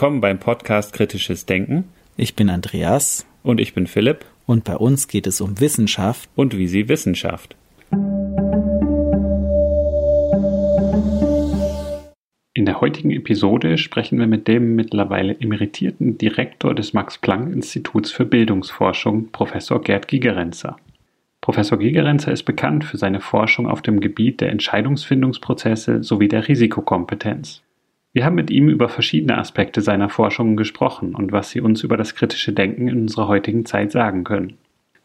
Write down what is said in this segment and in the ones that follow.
Willkommen beim Podcast Kritisches Denken. Ich bin Andreas. Und ich bin Philipp. Und bei uns geht es um Wissenschaft. Und wie sie Wissenschaft. In der heutigen Episode sprechen wir mit dem mittlerweile emeritierten Direktor des Max-Planck-Instituts für Bildungsforschung, Professor Gerd Gigerenzer. Professor Gigerenzer ist bekannt für seine Forschung auf dem Gebiet der Entscheidungsfindungsprozesse sowie der Risikokompetenz. Wir haben mit ihm über verschiedene Aspekte seiner Forschungen gesprochen und was sie uns über das kritische Denken in unserer heutigen Zeit sagen können.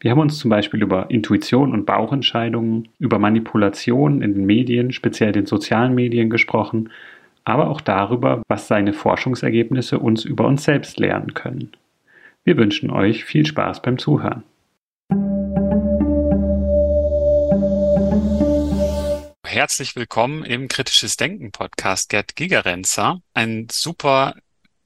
Wir haben uns zum Beispiel über Intuition und Bauchentscheidungen, über Manipulation in den Medien, speziell den sozialen Medien gesprochen, aber auch darüber, was seine Forschungsergebnisse uns über uns selbst lernen können. Wir wünschen euch viel Spaß beim Zuhören. Herzlich willkommen im Kritisches Denken Podcast, Gerd Gigerenzer. Ein super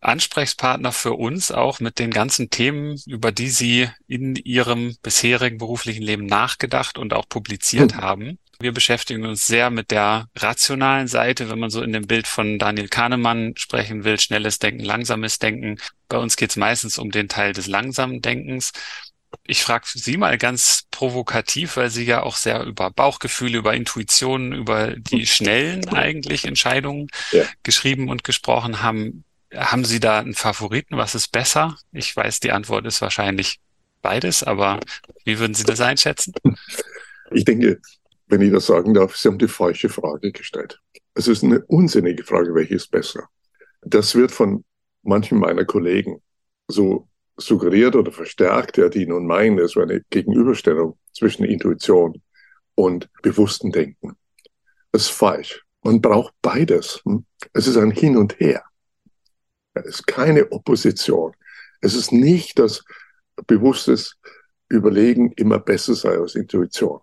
Ansprechpartner für uns auch mit den ganzen Themen, über die Sie in Ihrem bisherigen beruflichen Leben nachgedacht und auch publiziert mhm. haben. Wir beschäftigen uns sehr mit der rationalen Seite, wenn man so in dem Bild von Daniel Kahnemann sprechen will, schnelles Denken, langsames Denken. Bei uns geht es meistens um den Teil des langsamen Denkens. Ich frage Sie mal ganz provokativ, weil Sie ja auch sehr über Bauchgefühle, über Intuitionen, über die schnellen eigentlich Entscheidungen ja. geschrieben und gesprochen haben. Haben Sie da einen Favoriten? Was ist besser? Ich weiß, die Antwort ist wahrscheinlich beides, aber wie würden Sie das einschätzen? Ich denke, wenn ich das sagen darf, Sie haben die falsche Frage gestellt. Es ist eine unsinnige Frage, welches ist besser. Das wird von manchen meiner Kollegen so suggeriert oder verstärkt, ja, die nun meinen, es wäre eine Gegenüberstellung zwischen Intuition und bewussten Denken. Das ist falsch. Man braucht beides. Hm? Es ist ein Hin und Her. Es ist keine Opposition. Es ist nicht, dass bewusstes Überlegen immer besser sei als Intuition.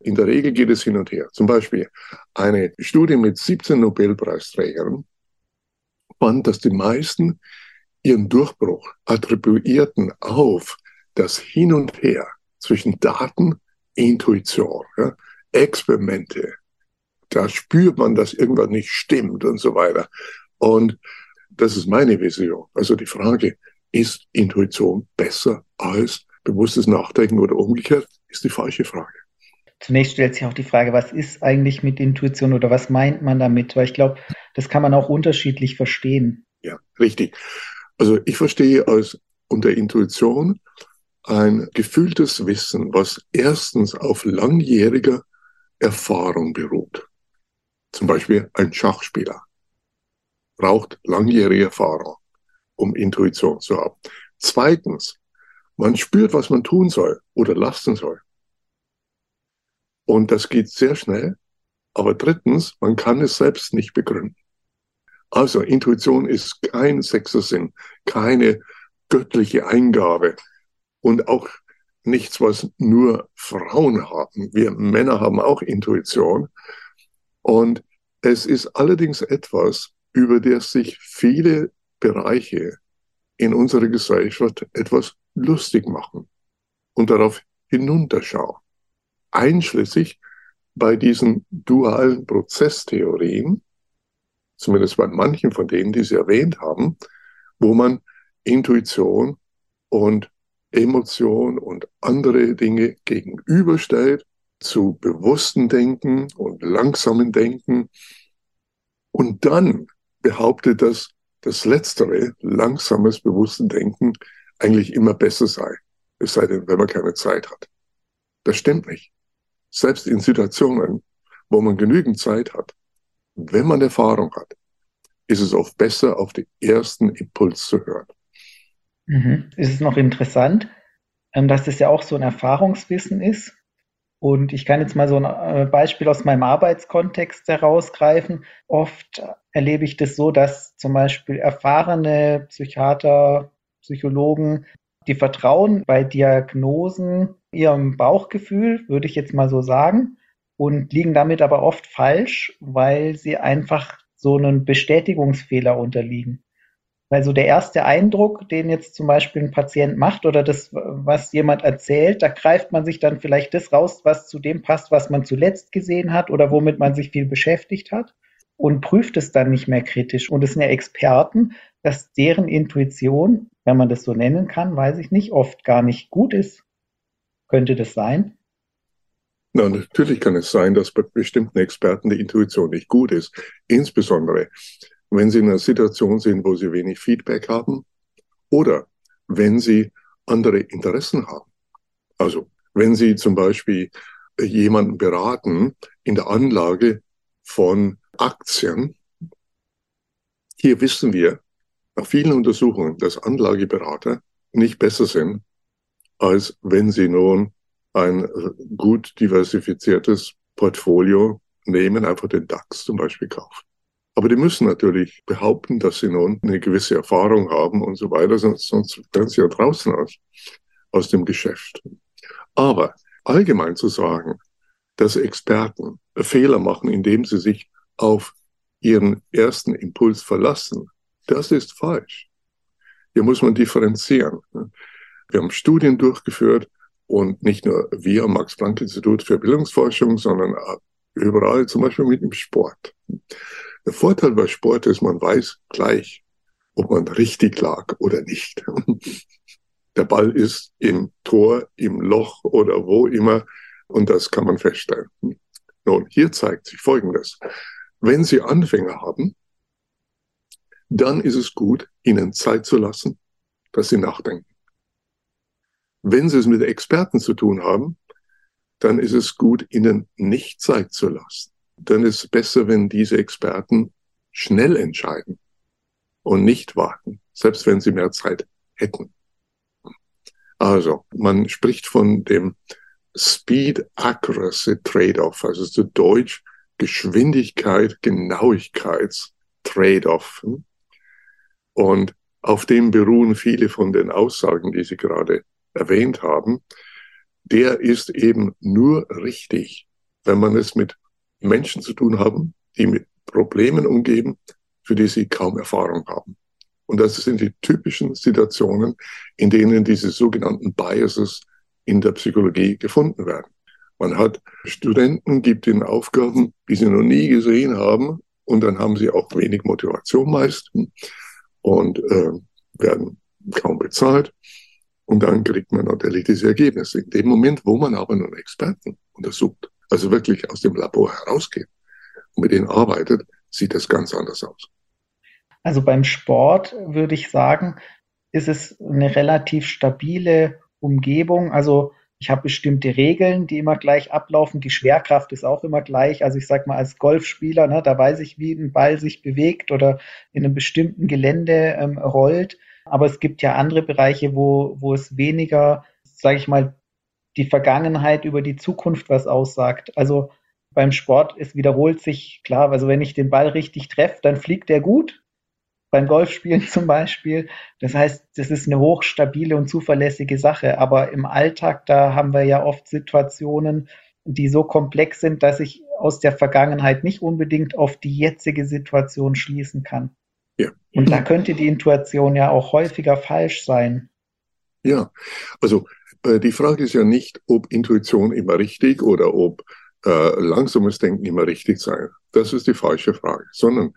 In der Regel geht es hin und her. Zum Beispiel eine Studie mit 17 Nobelpreisträgern fand, dass die meisten ihren Durchbruch attribuierten auf das Hin und Her zwischen Daten, Intuition, ja, Experimente. Da spürt man, dass irgendwas nicht stimmt und so weiter. Und das ist meine Vision. Also die Frage, ist Intuition besser als bewusstes Nachdenken oder umgekehrt, ist die falsche Frage. Zunächst stellt sich auch die Frage, was ist eigentlich mit Intuition oder was meint man damit? Weil ich glaube, das kann man auch unterschiedlich verstehen. Ja, richtig. Also ich verstehe als unter Intuition ein gefühltes Wissen, was erstens auf langjähriger Erfahrung beruht. Zum Beispiel ein Schachspieler braucht langjährige Erfahrung, um Intuition zu haben. Zweitens, man spürt, was man tun soll oder lassen soll. Und das geht sehr schnell. Aber drittens, man kann es selbst nicht begründen. Also Intuition ist kein Sechsersinn, keine göttliche Eingabe und auch nichts, was nur Frauen haben. Wir Männer haben auch Intuition. Und es ist allerdings etwas, über das sich viele Bereiche in unserer Gesellschaft etwas lustig machen und darauf hinunterschauen. Einschließlich bei diesen dualen Prozesstheorien, zumindest bei manchen von denen, die Sie erwähnt haben, wo man Intuition und Emotion und andere Dinge gegenüberstellt zu bewussten Denken und langsamen Denken und dann behauptet, dass das letztere, langsames, bewussten Denken eigentlich immer besser sei. Es sei denn, wenn man keine Zeit hat. Das stimmt nicht. Selbst in Situationen, wo man genügend Zeit hat, wenn man Erfahrung hat, ist es oft besser, auf den ersten Impuls zu hören. Mhm. Es ist noch interessant, ähm, dass es ja auch so ein Erfahrungswissen ist. Und ich kann jetzt mal so ein äh, Beispiel aus meinem Arbeitskontext herausgreifen. Oft erlebe ich das so, dass zum Beispiel erfahrene Psychiater, Psychologen, die vertrauen bei Diagnosen ihrem Bauchgefühl, würde ich jetzt mal so sagen, und liegen damit aber oft falsch, weil sie einfach so einen Bestätigungsfehler unterliegen. Weil so der erste Eindruck, den jetzt zum Beispiel ein Patient macht oder das, was jemand erzählt, da greift man sich dann vielleicht das raus, was zu dem passt, was man zuletzt gesehen hat oder womit man sich viel beschäftigt hat und prüft es dann nicht mehr kritisch. Und es sind ja Experten, dass deren Intuition, wenn man das so nennen kann, weiß ich nicht, oft gar nicht gut ist. Könnte das sein? Na, natürlich kann es sein, dass bei bestimmten Experten die Intuition nicht gut ist. Insbesondere, wenn sie in einer Situation sind, wo sie wenig Feedback haben oder wenn sie andere Interessen haben. Also, wenn sie zum Beispiel jemanden beraten in der Anlage von Aktien. Hier wissen wir nach vielen Untersuchungen, dass Anlageberater nicht besser sind, als wenn sie nun ein gut diversifiziertes Portfolio nehmen, einfach den DAX zum Beispiel kaufen. Aber die müssen natürlich behaupten, dass sie nun eine gewisse Erfahrung haben und so weiter, sonst, sonst werden sie ja draußen aus, aus dem Geschäft. Aber allgemein zu sagen, dass Experten Fehler machen, indem sie sich auf ihren ersten Impuls verlassen, das ist falsch. Hier muss man differenzieren. Wir haben Studien durchgeführt und nicht nur wir Max-Planck-Institut für Bildungsforschung, sondern überall, zum Beispiel mit dem Sport. Der Vorteil bei Sport ist, man weiß gleich, ob man richtig lag oder nicht. Der Ball ist im Tor, im Loch oder wo immer und das kann man feststellen. Nun, hier zeigt sich Folgendes. Wenn Sie Anfänger haben, dann ist es gut, ihnen Zeit zu lassen, dass sie nachdenken. Wenn Sie es mit Experten zu tun haben, dann ist es gut, ihnen nicht Zeit zu lassen. Dann ist es besser, wenn diese Experten schnell entscheiden und nicht warten, selbst wenn sie mehr Zeit hätten. Also, man spricht von dem Speed Accuracy Trade-off, also zu Deutsch Geschwindigkeit, Genauigkeits Trade-off. Und auf dem beruhen viele von den Aussagen, die Sie gerade erwähnt haben. Der ist eben nur richtig, wenn man es mit Menschen zu tun haben, die mit Problemen umgeben, für die sie kaum Erfahrung haben. Und das sind die typischen Situationen, in denen diese sogenannten Biases in der Psychologie gefunden werden. Man hat Studenten, gibt ihnen Aufgaben, die sie noch nie gesehen haben, und dann haben sie auch wenig Motivation meist und äh, werden kaum bezahlt. Und dann kriegt man natürlich diese Ergebnisse. In dem Moment, wo man aber nun Experten untersucht, also wirklich aus dem Labor herausgeht und mit denen arbeitet, sieht das ganz anders aus. Also beim Sport würde ich sagen, ist es eine relativ stabile Umgebung. Also ich habe bestimmte Regeln, die immer gleich ablaufen. Die Schwerkraft ist auch immer gleich. Also ich sage mal als Golfspieler, ne, da weiß ich, wie ein Ball sich bewegt oder in einem bestimmten Gelände ähm, rollt. Aber es gibt ja andere Bereiche, wo, wo es weniger, sage ich mal, die Vergangenheit über die Zukunft was aussagt. Also beim Sport, es wiederholt sich, klar, also wenn ich den Ball richtig treffe, dann fliegt der gut beim Golfspielen zum Beispiel. Das heißt, das ist eine hochstabile und zuverlässige Sache. Aber im Alltag, da haben wir ja oft Situationen, die so komplex sind, dass ich aus der Vergangenheit nicht unbedingt auf die jetzige Situation schließen kann. Ja. Und da könnte die Intuition ja auch häufiger falsch sein. Ja, also äh, die Frage ist ja nicht, ob Intuition immer richtig oder ob äh, langsames Denken immer richtig sei. Das ist die falsche Frage, sondern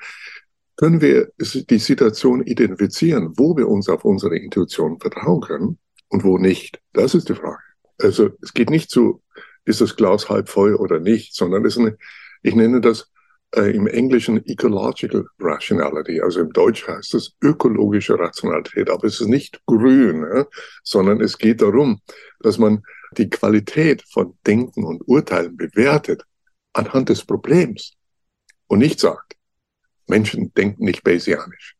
können wir die Situation identifizieren, wo wir uns auf unsere Intuition vertrauen können und wo nicht? Das ist die Frage. Also es geht nicht zu, ist das Glas halb voll oder nicht, sondern es ist eine, ich nenne das äh, im Englischen Ecological Rationality, also im Deutsch heißt es ökologische Rationalität, aber es ist nicht grün, ja, sondern es geht darum, dass man die Qualität von Denken und Urteilen bewertet anhand des Problems und nicht sagt, Menschen denken nicht Bayesianisch.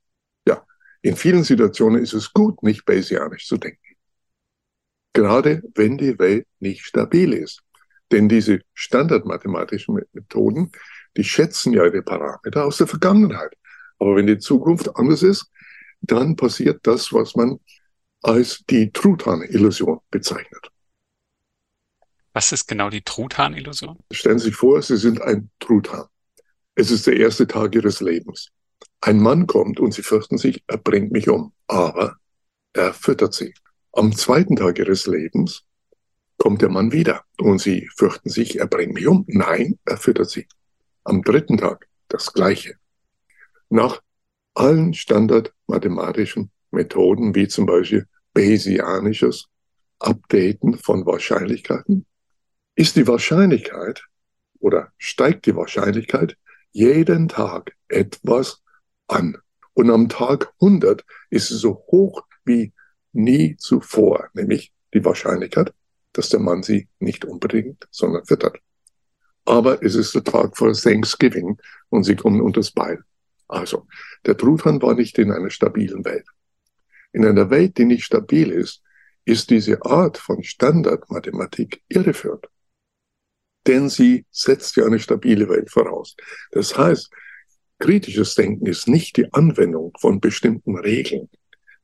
Ja, in vielen Situationen ist es gut, nicht Bayesianisch zu denken. Gerade wenn die Welt nicht stabil ist. Denn diese standardmathematischen Methoden, die schätzen ja die Parameter aus der Vergangenheit. Aber wenn die Zukunft anders ist, dann passiert das, was man als die Truthahn-Illusion bezeichnet. Was ist genau die Truthahn-Illusion? Stellen Sie sich vor, Sie sind ein Truthahn. Es ist der erste Tag ihres Lebens. Ein Mann kommt und sie fürchten sich, er bringt mich um. Aber er füttert sie. Am zweiten Tag ihres Lebens kommt der Mann wieder und sie fürchten sich, er bringt mich um. Nein, er füttert sie. Am dritten Tag das Gleiche. Nach allen standardmathematischen Methoden, wie zum Beispiel Bayesianisches Updaten von Wahrscheinlichkeiten, ist die Wahrscheinlichkeit oder steigt die Wahrscheinlichkeit jeden Tag etwas an. Und am Tag 100 ist es so hoch wie nie zuvor, nämlich die Wahrscheinlichkeit, dass der Mann sie nicht unbedingt, sondern füttert. Aber es ist der Tag vor Thanksgiving und sie kommen unters Beil. Also, der Truthahn war nicht in einer stabilen Welt. In einer Welt, die nicht stabil ist, ist diese Art von Standardmathematik irreführend. Denn sie setzt ja eine stabile Welt voraus. Das heißt, kritisches Denken ist nicht die Anwendung von bestimmten Regeln,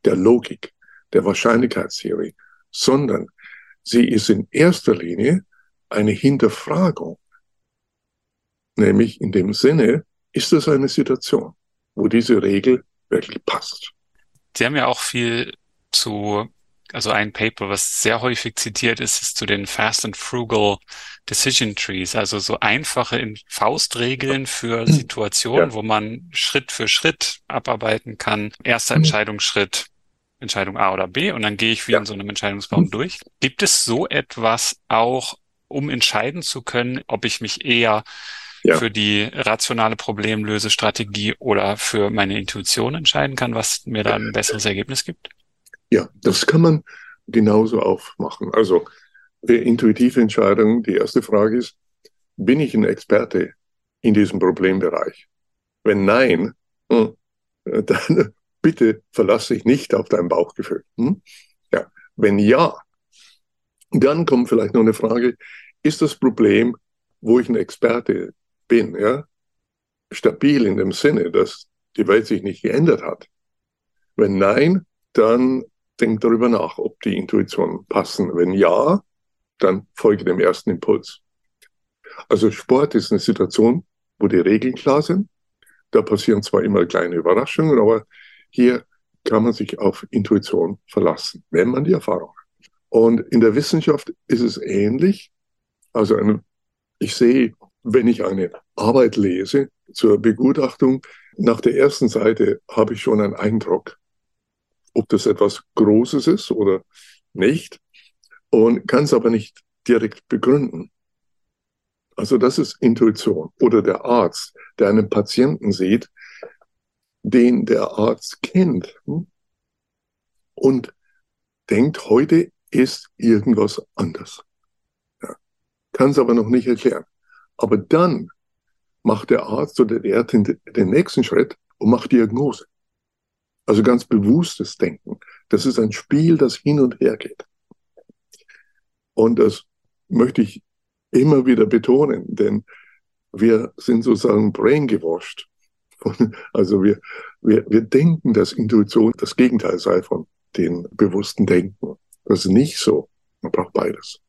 der Logik, der Wahrscheinlichkeitstheorie, sondern sie ist in erster Linie eine Hinterfragung. Nämlich in dem Sinne, ist das eine Situation, wo diese Regel wirklich passt? Sie haben ja auch viel zu, also ein Paper, was sehr häufig zitiert ist, ist zu den Fast and Frugal Decision Trees, also so einfache Faustregeln für. Situationen, ja. wo man Schritt für Schritt abarbeiten kann. Erster mhm. Entscheidungsschritt, Entscheidung A oder B und dann gehe ich wie ja. in so einem Entscheidungsbaum mhm. durch. Gibt es so etwas auch, um entscheiden zu können, ob ich mich eher ja. für die rationale Problemlösestrategie oder für meine Intuition entscheiden kann, was mir da ein besseres Ergebnis gibt? Ja, das kann man genauso aufmachen. Also für intuitive Entscheidungen, die erste Frage ist, bin ich ein Experte in diesem Problembereich? Wenn nein, hm, dann bitte verlasse dich nicht auf dein Bauchgefühl. Hm? Ja. Wenn ja, dann kommt vielleicht noch eine Frage, ist das Problem, wo ich ein Experte bin, ja, stabil in dem Sinne, dass die Welt sich nicht geändert hat? Wenn nein, dann denk darüber nach, ob die Intuitionen passen. Wenn ja, dann folge dem ersten Impuls. Also Sport ist eine Situation, wo die Regeln klar sind. Da passieren zwar immer kleine Überraschungen, aber hier kann man sich auf Intuition verlassen, wenn man die Erfahrung hat. Und in der Wissenschaft ist es ähnlich. Also eine, ich sehe wenn ich eine Arbeit lese zur Begutachtung, nach der ersten Seite habe ich schon einen Eindruck, ob das etwas Großes ist oder nicht und kann es aber nicht direkt begründen. Also das ist Intuition. Oder der Arzt, der einen Patienten sieht, den der Arzt kennt hm, und denkt, heute ist irgendwas anders. Ja. Kann es aber noch nicht erklären. Aber dann macht der Arzt oder der Ärztin den nächsten Schritt und macht Diagnose. Also ganz bewusstes Denken. Das ist ein Spiel, das hin und her geht. Und das möchte ich immer wieder betonen, denn wir sind sozusagen braingewashed. Also wir, wir, wir denken, dass Intuition das Gegenteil sei von den bewussten Denken. Das ist nicht so. Man braucht beides.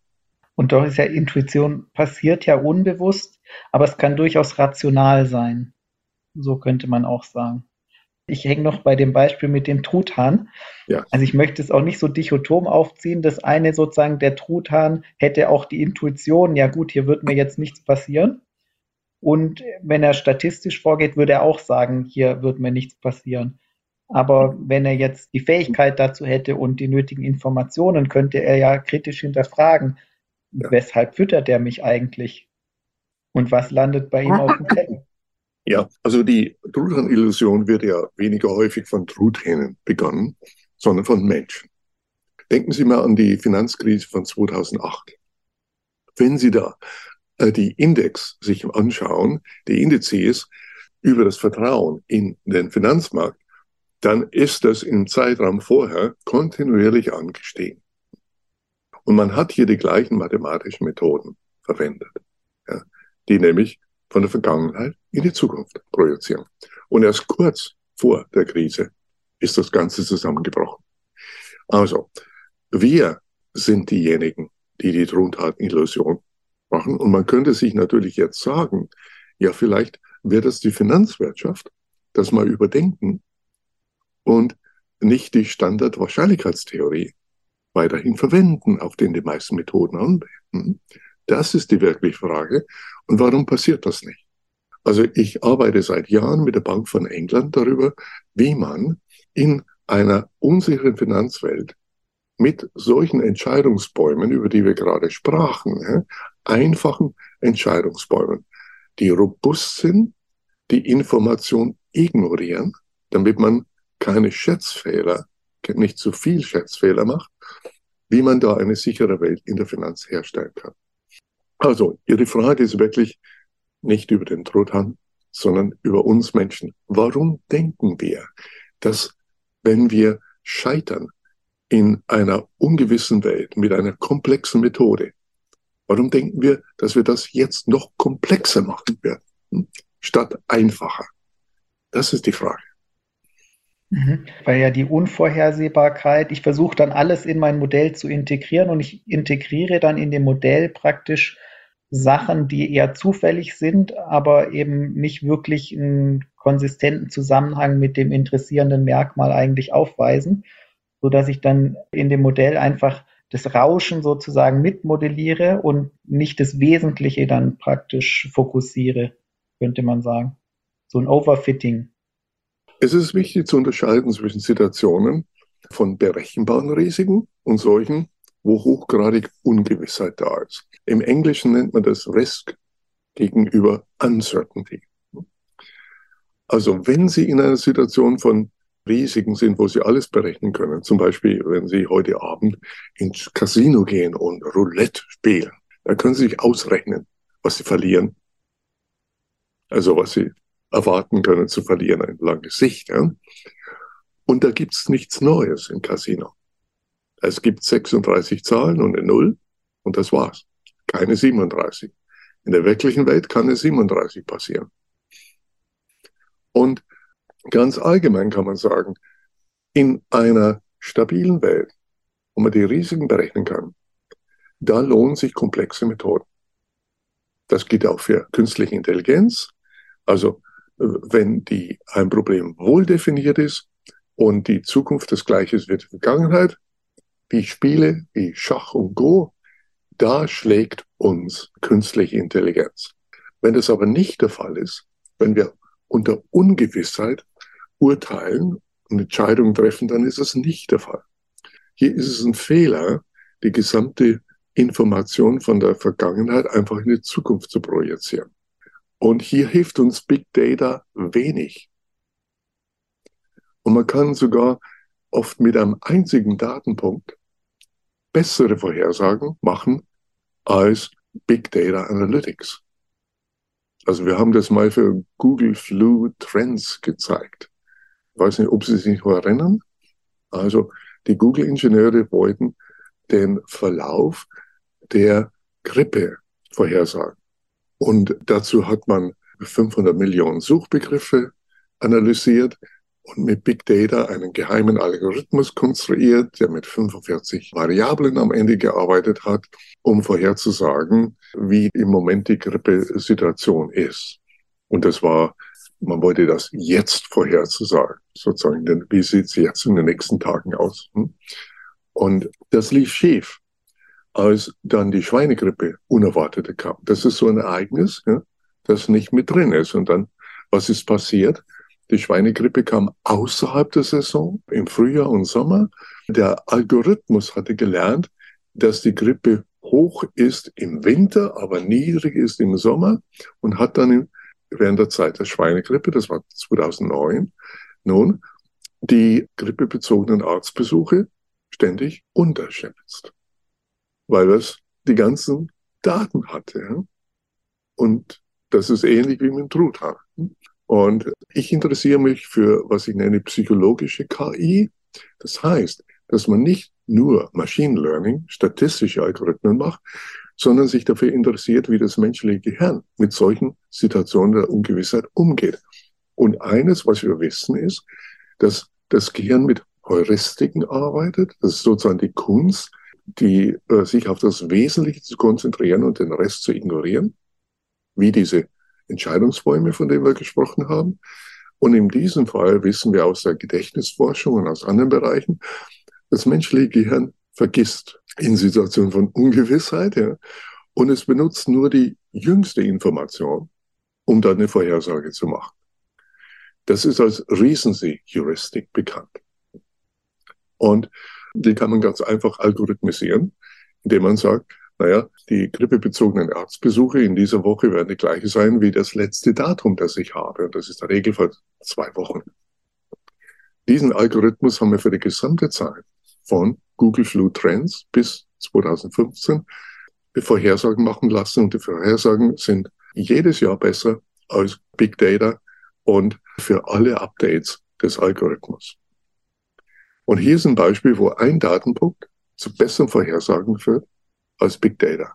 Und doch ist ja Intuition passiert ja unbewusst, aber es kann durchaus rational sein. So könnte man auch sagen. Ich hänge noch bei dem Beispiel mit dem Truthahn. Ja. Also ich möchte es auch nicht so dichotom aufziehen. Das eine sozusagen, der Truthahn hätte auch die Intuition, ja gut, hier wird mir jetzt nichts passieren. Und wenn er statistisch vorgeht, würde er auch sagen, hier wird mir nichts passieren. Aber wenn er jetzt die Fähigkeit dazu hätte und die nötigen Informationen, könnte er ja kritisch hinterfragen, ja. Weshalb füttert er mich eigentlich? Und was landet bei ihm auf dem Teller? Ja, also die Truthahn-Illusion wird ja weniger häufig von Truthähnen begonnen, sondern von Menschen. Denken Sie mal an die Finanzkrise von 2008. Wenn Sie da äh, die Index sich anschauen, die Indizes über das Vertrauen in den Finanzmarkt, dann ist das im Zeitraum vorher kontinuierlich angestiegen. Und man hat hier die gleichen mathematischen Methoden verwendet, ja, die nämlich von der Vergangenheit in die Zukunft projizieren. Und erst kurz vor der Krise ist das Ganze zusammengebrochen. Also, wir sind diejenigen, die die Grundhaltillusion machen. Und man könnte sich natürlich jetzt sagen, ja, vielleicht wird es die Finanzwirtschaft das mal überdenken und nicht die Standardwahrscheinlichkeitstheorie weiterhin verwenden, auf den die meisten Methoden anwenden? Das ist die wirkliche Frage. Und warum passiert das nicht? Also ich arbeite seit Jahren mit der Bank von England darüber, wie man in einer unsicheren Finanzwelt mit solchen Entscheidungsbäumen, über die wir gerade sprachen, einfachen Entscheidungsbäumen, die robust sind, die Information ignorieren, damit man keine Schätzfehler, nicht zu viel Schätzfehler macht, wie man da eine sichere Welt in der Finanz herstellen kann. Also, Ihre Frage ist wirklich nicht über den Truthahn, sondern über uns Menschen. Warum denken wir, dass wenn wir scheitern in einer ungewissen Welt mit einer komplexen Methode, warum denken wir, dass wir das jetzt noch komplexer machen werden, hm? statt einfacher? Das ist die Frage. Mhm. Weil ja die Unvorhersehbarkeit, ich versuche dann alles in mein Modell zu integrieren und ich integriere dann in dem Modell praktisch Sachen, die eher zufällig sind, aber eben nicht wirklich einen konsistenten Zusammenhang mit dem interessierenden Merkmal eigentlich aufweisen, so dass ich dann in dem Modell einfach das Rauschen sozusagen mitmodelliere und nicht das Wesentliche dann praktisch fokussiere, könnte man sagen. So ein Overfitting. Es ist wichtig zu unterscheiden zwischen Situationen von berechenbaren Risiken und solchen, wo hochgradig Ungewissheit da ist. Im Englischen nennt man das Risk gegenüber Uncertainty. Also wenn Sie in einer Situation von Risiken sind, wo Sie alles berechnen können, zum Beispiel wenn Sie heute Abend ins Casino gehen und Roulette spielen, dann können Sie sich ausrechnen, was Sie verlieren. Also was Sie erwarten können zu verlieren, eine lange Sicht. Ja? Und da gibt's nichts Neues im Casino. Es gibt 36 Zahlen und eine Null und das war's. Keine 37. In der wirklichen Welt kann es 37 passieren. Und ganz allgemein kann man sagen, in einer stabilen Welt, wo man die Risiken berechnen kann, da lohnen sich komplexe Methoden. Das gilt auch für künstliche Intelligenz. Also wenn die, ein Problem wohl definiert ist und die Zukunft das Gleiche ist wie die Vergangenheit, wie Spiele, wie Schach und Go, da schlägt uns künstliche Intelligenz. Wenn das aber nicht der Fall ist, wenn wir unter Ungewissheit urteilen und Entscheidungen treffen, dann ist das nicht der Fall. Hier ist es ein Fehler, die gesamte Information von der Vergangenheit einfach in die Zukunft zu projizieren. Und hier hilft uns Big Data wenig. Und man kann sogar oft mit einem einzigen Datenpunkt bessere Vorhersagen machen als Big Data Analytics. Also wir haben das mal für Google Flu Trends gezeigt. Ich weiß nicht, ob Sie sich noch erinnern. Also die Google-Ingenieure wollten den Verlauf der Grippe vorhersagen. Und dazu hat man 500 Millionen Suchbegriffe analysiert und mit Big Data einen geheimen Algorithmus konstruiert, der mit 45 Variablen am Ende gearbeitet hat, um vorherzusagen, wie im Moment die Grippesituation ist. Und das war, man wollte das jetzt vorherzusagen, sozusagen, denn wie sieht es jetzt in den nächsten Tagen aus? Hm? Und das lief schief als dann die Schweinegrippe unerwartete kam. Das ist so ein Ereignis, ja, das nicht mit drin ist. Und dann, was ist passiert? Die Schweinegrippe kam außerhalb der Saison, im Frühjahr und Sommer. Der Algorithmus hatte gelernt, dass die Grippe hoch ist im Winter, aber niedrig ist im Sommer und hat dann während der Zeit der Schweinegrippe, das war 2009, nun die grippebezogenen Arztbesuche ständig unterschätzt weil es die ganzen Daten hatte. Und das ist ähnlich wie mit dem Truthahn. Und ich interessiere mich für, was ich nenne, psychologische KI. Das heißt, dass man nicht nur Machine Learning, statistische Algorithmen macht, sondern sich dafür interessiert, wie das menschliche Gehirn mit solchen Situationen der Ungewissheit umgeht. Und eines, was wir wissen, ist, dass das Gehirn mit Heuristiken arbeitet. Das ist sozusagen die Kunst, die äh, sich auf das Wesentliche zu konzentrieren und den Rest zu ignorieren, wie diese Entscheidungsbäume, von denen wir gesprochen haben. Und in diesem Fall wissen wir aus der Gedächtnisforschung und aus anderen Bereichen, das menschliche Gehirn vergisst in Situationen von Ungewissheit, ja, und es benutzt nur die jüngste Information, um da eine Vorhersage zu machen. Das ist als Recency-Heuristik bekannt. Und die kann man ganz einfach algorithmisieren, indem man sagt, naja, die grippebezogenen Arztbesuche in dieser Woche werden die gleiche sein wie das letzte Datum, das ich habe. Und das ist der Regel vor zwei Wochen. Diesen Algorithmus haben wir für die gesamte Zeit von Google Flu Trends bis 2015 Vorhersagen machen lassen. Und die Vorhersagen sind jedes Jahr besser als Big Data und für alle Updates des Algorithmus. Und hier ist ein Beispiel, wo ein Datenpunkt zu besseren Vorhersagen führt als Big Data.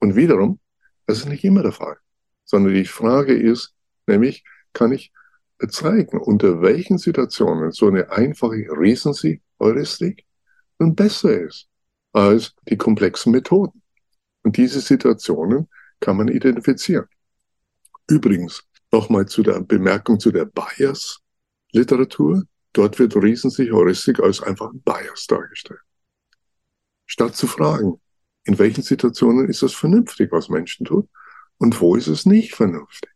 Und wiederum, das ist nicht immer der Fall, sondern die Frage ist, nämlich, kann ich zeigen, unter welchen Situationen so eine einfache Recency-Heuristik nun besser ist als die komplexen Methoden. Und diese Situationen kann man identifizieren. Übrigens, nochmal zu der Bemerkung zu der Bias-Literatur. Dort wird Recency-Heuristik als einfach ein Bias dargestellt statt zu fragen, in welchen Situationen ist es vernünftig, was Menschen tun und wo ist es nicht vernünftig.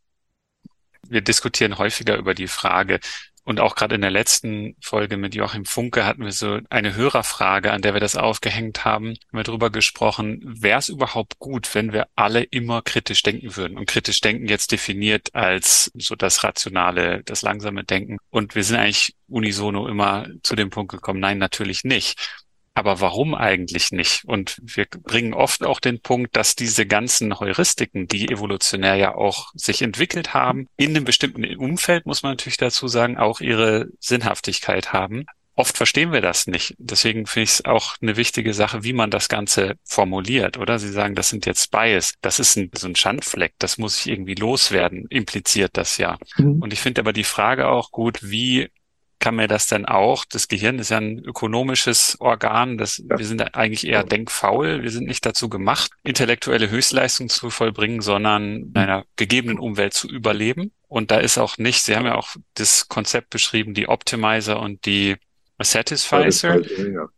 Wir diskutieren häufiger über die Frage, und auch gerade in der letzten Folge mit Joachim Funke hatten wir so eine Hörerfrage, an der wir das aufgehängt haben, haben wir darüber gesprochen, wäre es überhaupt gut, wenn wir alle immer kritisch denken würden? Und kritisch denken jetzt definiert als so das rationale, das langsame Denken. Und wir sind eigentlich unisono immer zu dem Punkt gekommen, nein, natürlich nicht. Aber warum eigentlich nicht? Und wir bringen oft auch den Punkt, dass diese ganzen Heuristiken, die evolutionär ja auch sich entwickelt haben, in einem bestimmten Umfeld, muss man natürlich dazu sagen, auch ihre Sinnhaftigkeit haben. Oft verstehen wir das nicht. Deswegen finde ich es auch eine wichtige Sache, wie man das Ganze formuliert, oder? Sie sagen, das sind jetzt Bias. Das ist ein, so ein Schandfleck. Das muss ich irgendwie loswerden. Impliziert das ja. Mhm. Und ich finde aber die Frage auch gut, wie kann mir das denn auch, das Gehirn ist ja ein ökonomisches Organ, das, ja. wir sind eigentlich eher denkfaul, wir sind nicht dazu gemacht, intellektuelle Höchstleistung zu vollbringen, sondern in einer gegebenen Umwelt zu überleben. Und da ist auch nicht, Sie haben ja auch das Konzept beschrieben, die Optimizer und die Satisficer.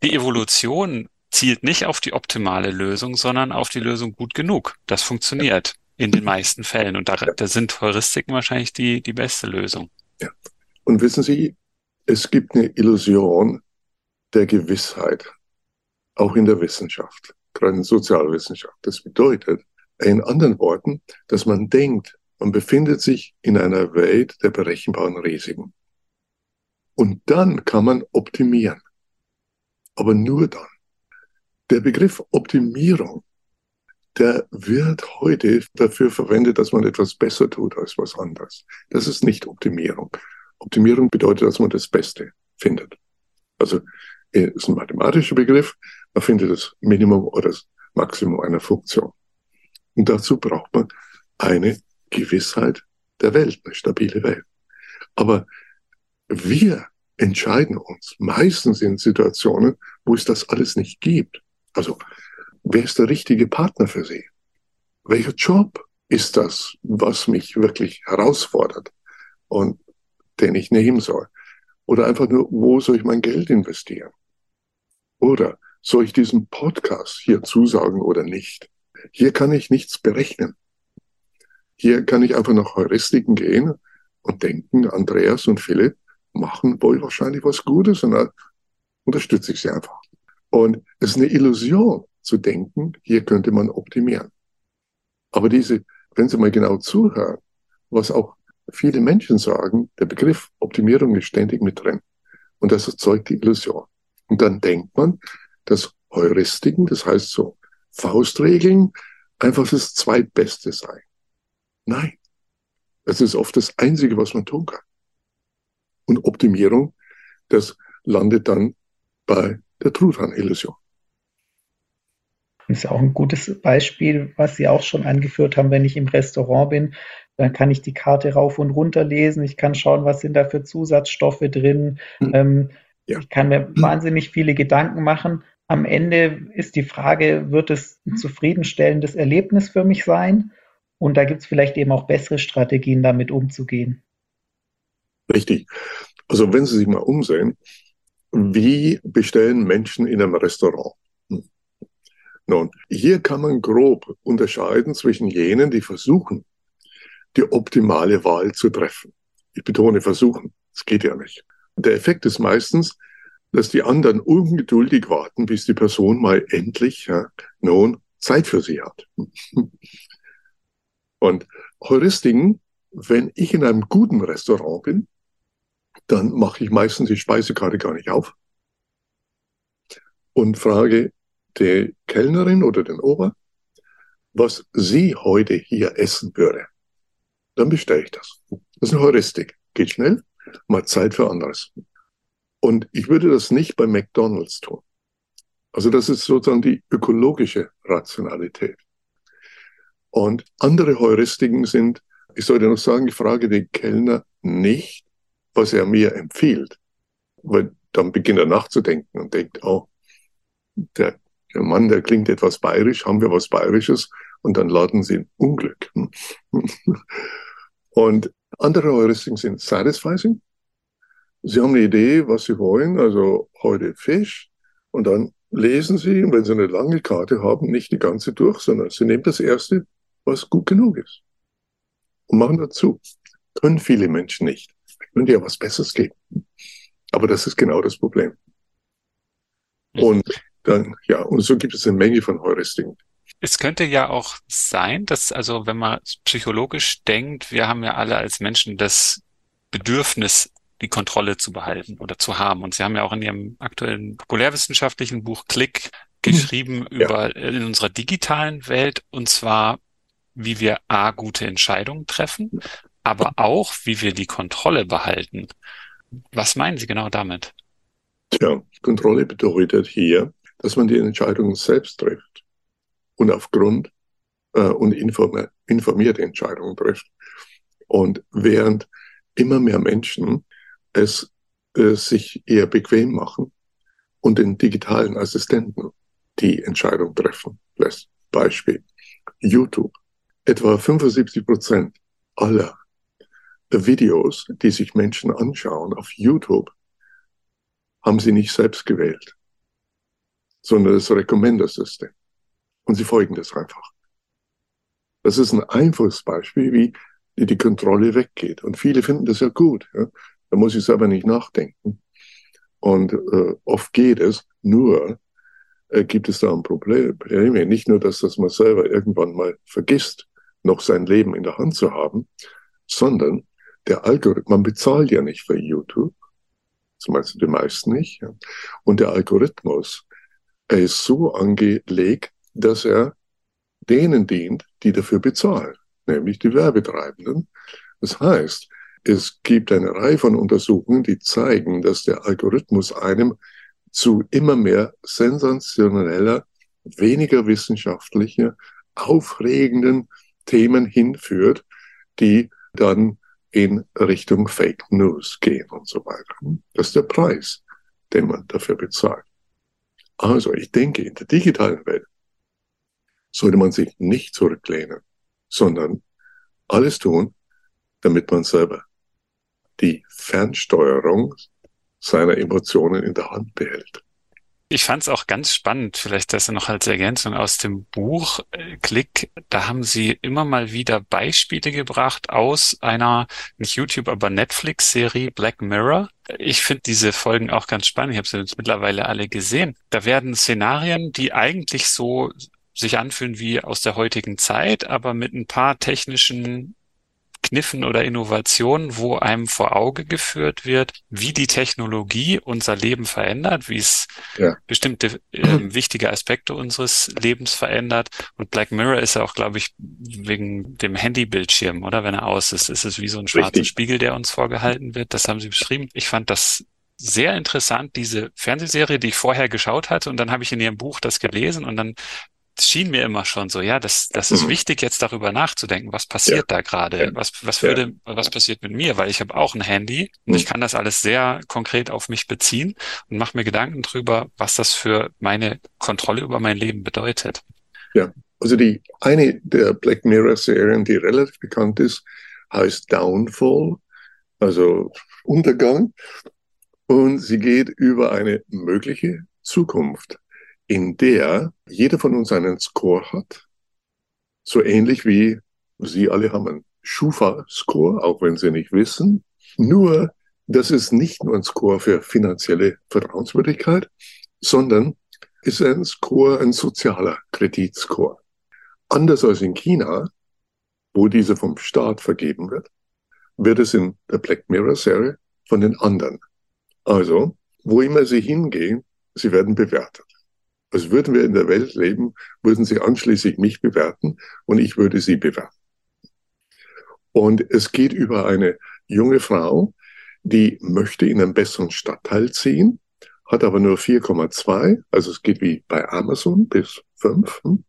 Die Evolution zielt nicht auf die optimale Lösung, sondern auf die Lösung gut genug. Das funktioniert in den meisten Fällen. Und da, da sind Heuristiken wahrscheinlich die, die beste Lösung. Ja. Und wissen Sie, es gibt eine Illusion der Gewissheit, auch in der Wissenschaft, gerade in Sozialwissenschaft. Das bedeutet, in anderen Worten, dass man denkt, man befindet sich in einer Welt der berechenbaren Risiken. Und dann kann man optimieren. Aber nur dann. Der Begriff Optimierung, der wird heute dafür verwendet, dass man etwas besser tut als was anderes. Das ist nicht Optimierung. Optimierung bedeutet, dass man das Beste findet. Also es ist ein mathematischer Begriff. Man findet das Minimum oder das Maximum einer Funktion. Und dazu braucht man eine Gewissheit der Welt, eine stabile Welt. Aber wir entscheiden uns meistens in Situationen, wo es das alles nicht gibt. Also, wer ist der richtige Partner für Sie? Welcher Job ist das, was mich wirklich herausfordert? Und den ich nehmen soll. Oder einfach nur, wo soll ich mein Geld investieren? Oder soll ich diesen Podcast hier zusagen oder nicht? Hier kann ich nichts berechnen. Hier kann ich einfach nach Heuristiken gehen und denken, Andreas und Philipp machen wohl wahrscheinlich was Gutes und dann unterstütze ich sie einfach. Und es ist eine Illusion zu denken, hier könnte man optimieren. Aber diese, wenn Sie mal genau zuhören, was auch viele Menschen sagen, der Begriff Optimierung ist ständig mit drin. Und das erzeugt die Illusion. Und dann denkt man, dass Heuristiken, das heißt so Faustregeln, einfach das Zweitbeste sei. Nein. Es ist oft das Einzige, was man tun kann. Und Optimierung, das landet dann bei der Truthahn-Illusion. Das ist ja auch ein gutes Beispiel, was Sie auch schon angeführt haben, wenn ich im Restaurant bin dann kann ich die Karte rauf und runter lesen. Ich kann schauen, was sind da für Zusatzstoffe drin. Mhm. Ähm, ja. Ich kann mir mhm. wahnsinnig viele Gedanken machen. Am Ende ist die Frage, wird es ein zufriedenstellendes Erlebnis für mich sein? Und da gibt es vielleicht eben auch bessere Strategien, damit umzugehen. Richtig. Also wenn Sie sich mal umsehen, wie bestellen Menschen in einem Restaurant? Hm. Nun, hier kann man grob unterscheiden zwischen jenen, die versuchen, die optimale Wahl zu treffen. Ich betone versuchen, es geht ja nicht. Der Effekt ist meistens, dass die anderen ungeduldig warten, bis die Person mal endlich ja, nun Zeit für sie hat. Und Heuristiken, wenn ich in einem guten Restaurant bin, dann mache ich meistens die Speisekarte gar nicht auf und frage die Kellnerin oder den Ober, was sie heute hier essen würde. Dann bestelle ich das. Das ist eine Heuristik. Geht schnell, mal Zeit für anderes. Und ich würde das nicht bei McDonald's tun. Also das ist sozusagen die ökologische Rationalität. Und andere Heuristiken sind, ich sollte noch sagen, ich frage den Kellner nicht, was er mir empfiehlt. Weil dann beginnt er nachzudenken und denkt, oh, der, der Mann, der klingt etwas bayerisch, haben wir was Bayerisches? Und dann laden sie in Unglück. Und andere Heuristiken sind satisfying. Sie haben eine Idee, was Sie wollen, also heute Fisch, und dann lesen Sie, wenn Sie eine lange Karte haben, nicht die ganze durch, sondern Sie nehmen das erste, was gut genug ist. Und machen dazu. Können viele Menschen nicht. Ich könnte ja was Besseres geben. Aber das ist genau das Problem. Und dann, ja, und so gibt es eine Menge von Heuristiken. Es könnte ja auch sein, dass, also wenn man psychologisch denkt, wir haben ja alle als Menschen das Bedürfnis, die Kontrolle zu behalten oder zu haben. Und Sie haben ja auch in Ihrem aktuellen populärwissenschaftlichen Buch Klick geschrieben ja. über in unserer digitalen Welt und zwar, wie wir A, gute Entscheidungen treffen, aber auch, wie wir die Kontrolle behalten. Was meinen Sie genau damit? Tja, Kontrolle bedeutet hier, dass man die Entscheidungen selbst trifft und aufgrund äh, und informierte Entscheidungen trifft. Und während immer mehr Menschen es äh, sich eher bequem machen und den digitalen Assistenten die Entscheidung treffen lässt. Beispiel YouTube. Etwa 75 Prozent aller Videos, die sich Menschen anschauen auf YouTube, haben sie nicht selbst gewählt, sondern das Recommender-System. Und sie folgen das einfach. Das ist ein einfaches Beispiel, wie die Kontrolle weggeht. Und viele finden das ja gut. Ja? Da muss ich selber nicht nachdenken. Und äh, oft geht es, nur äh, gibt es da ein Problem. Nicht nur, dass das man selber irgendwann mal vergisst, noch sein Leben in der Hand zu haben, sondern der Algorithmus, man bezahlt ja nicht für YouTube, zumindest die meisten nicht. Ja. Und der Algorithmus, er ist so angelegt, dass er denen dient, die dafür bezahlen, nämlich die Werbetreibenden. Das heißt, es gibt eine Reihe von Untersuchungen, die zeigen, dass der Algorithmus einem zu immer mehr sensationeller, weniger wissenschaftlicher, aufregenden Themen hinführt, die dann in Richtung Fake News gehen und so weiter. Das ist der Preis, den man dafür bezahlt. Also ich denke, in der digitalen Welt sollte man sich nicht zurücklehnen, sondern alles tun, damit man selber die Fernsteuerung seiner Emotionen in der Hand behält. Ich fand es auch ganz spannend, vielleicht das noch als Ergänzung aus dem Buch äh, Klick. Da haben Sie immer mal wieder Beispiele gebracht aus einer, nicht YouTube, aber Netflix-Serie Black Mirror. Ich finde diese Folgen auch ganz spannend. Ich habe sie jetzt mittlerweile alle gesehen. Da werden Szenarien, die eigentlich so sich anfühlen wie aus der heutigen Zeit, aber mit ein paar technischen Kniffen oder Innovationen, wo einem vor Auge geführt wird, wie die Technologie unser Leben verändert, wie es ja. bestimmte äh, wichtige Aspekte unseres Lebens verändert. Und Black Mirror ist ja auch, glaube ich, wegen dem Handybildschirm, oder? Wenn er aus ist, ist es wie so ein schwarzer Richtig. Spiegel, der uns vorgehalten wird. Das haben Sie beschrieben. Ich fand das sehr interessant, diese Fernsehserie, die ich vorher geschaut hatte. Und dann habe ich in Ihrem Buch das gelesen und dann schien mir immer schon so, ja, das, das ist mhm. wichtig, jetzt darüber nachzudenken, was passiert ja. da gerade, ja. was, was würde, ja. was passiert mit mir, weil ich habe auch ein Handy und ich mhm. kann das alles sehr konkret auf mich beziehen und mache mir Gedanken drüber, was das für meine Kontrolle über mein Leben bedeutet. Ja, also die eine der Black Mirror Serien, die relativ bekannt ist, heißt Downfall, also Untergang. Und sie geht über eine mögliche Zukunft in der jeder von uns einen Score hat, so ähnlich wie Sie alle haben einen Schufa-Score, auch wenn Sie nicht wissen. Nur, das ist nicht nur ein Score für finanzielle Vertrauenswürdigkeit, sondern ist ein Score, ein sozialer Kreditscore. Anders als in China, wo diese vom Staat vergeben wird, wird es in der Black Mirror Serie von den anderen. Also, wo immer sie hingehen, sie werden bewertet. Als würden wir in der Welt leben, würden sie anschließend mich bewerten und ich würde sie bewerten. Und es geht über eine junge Frau, die möchte in einen besseren Stadtteil ziehen, hat aber nur 4,2, also es geht wie bei Amazon bis 5 hm,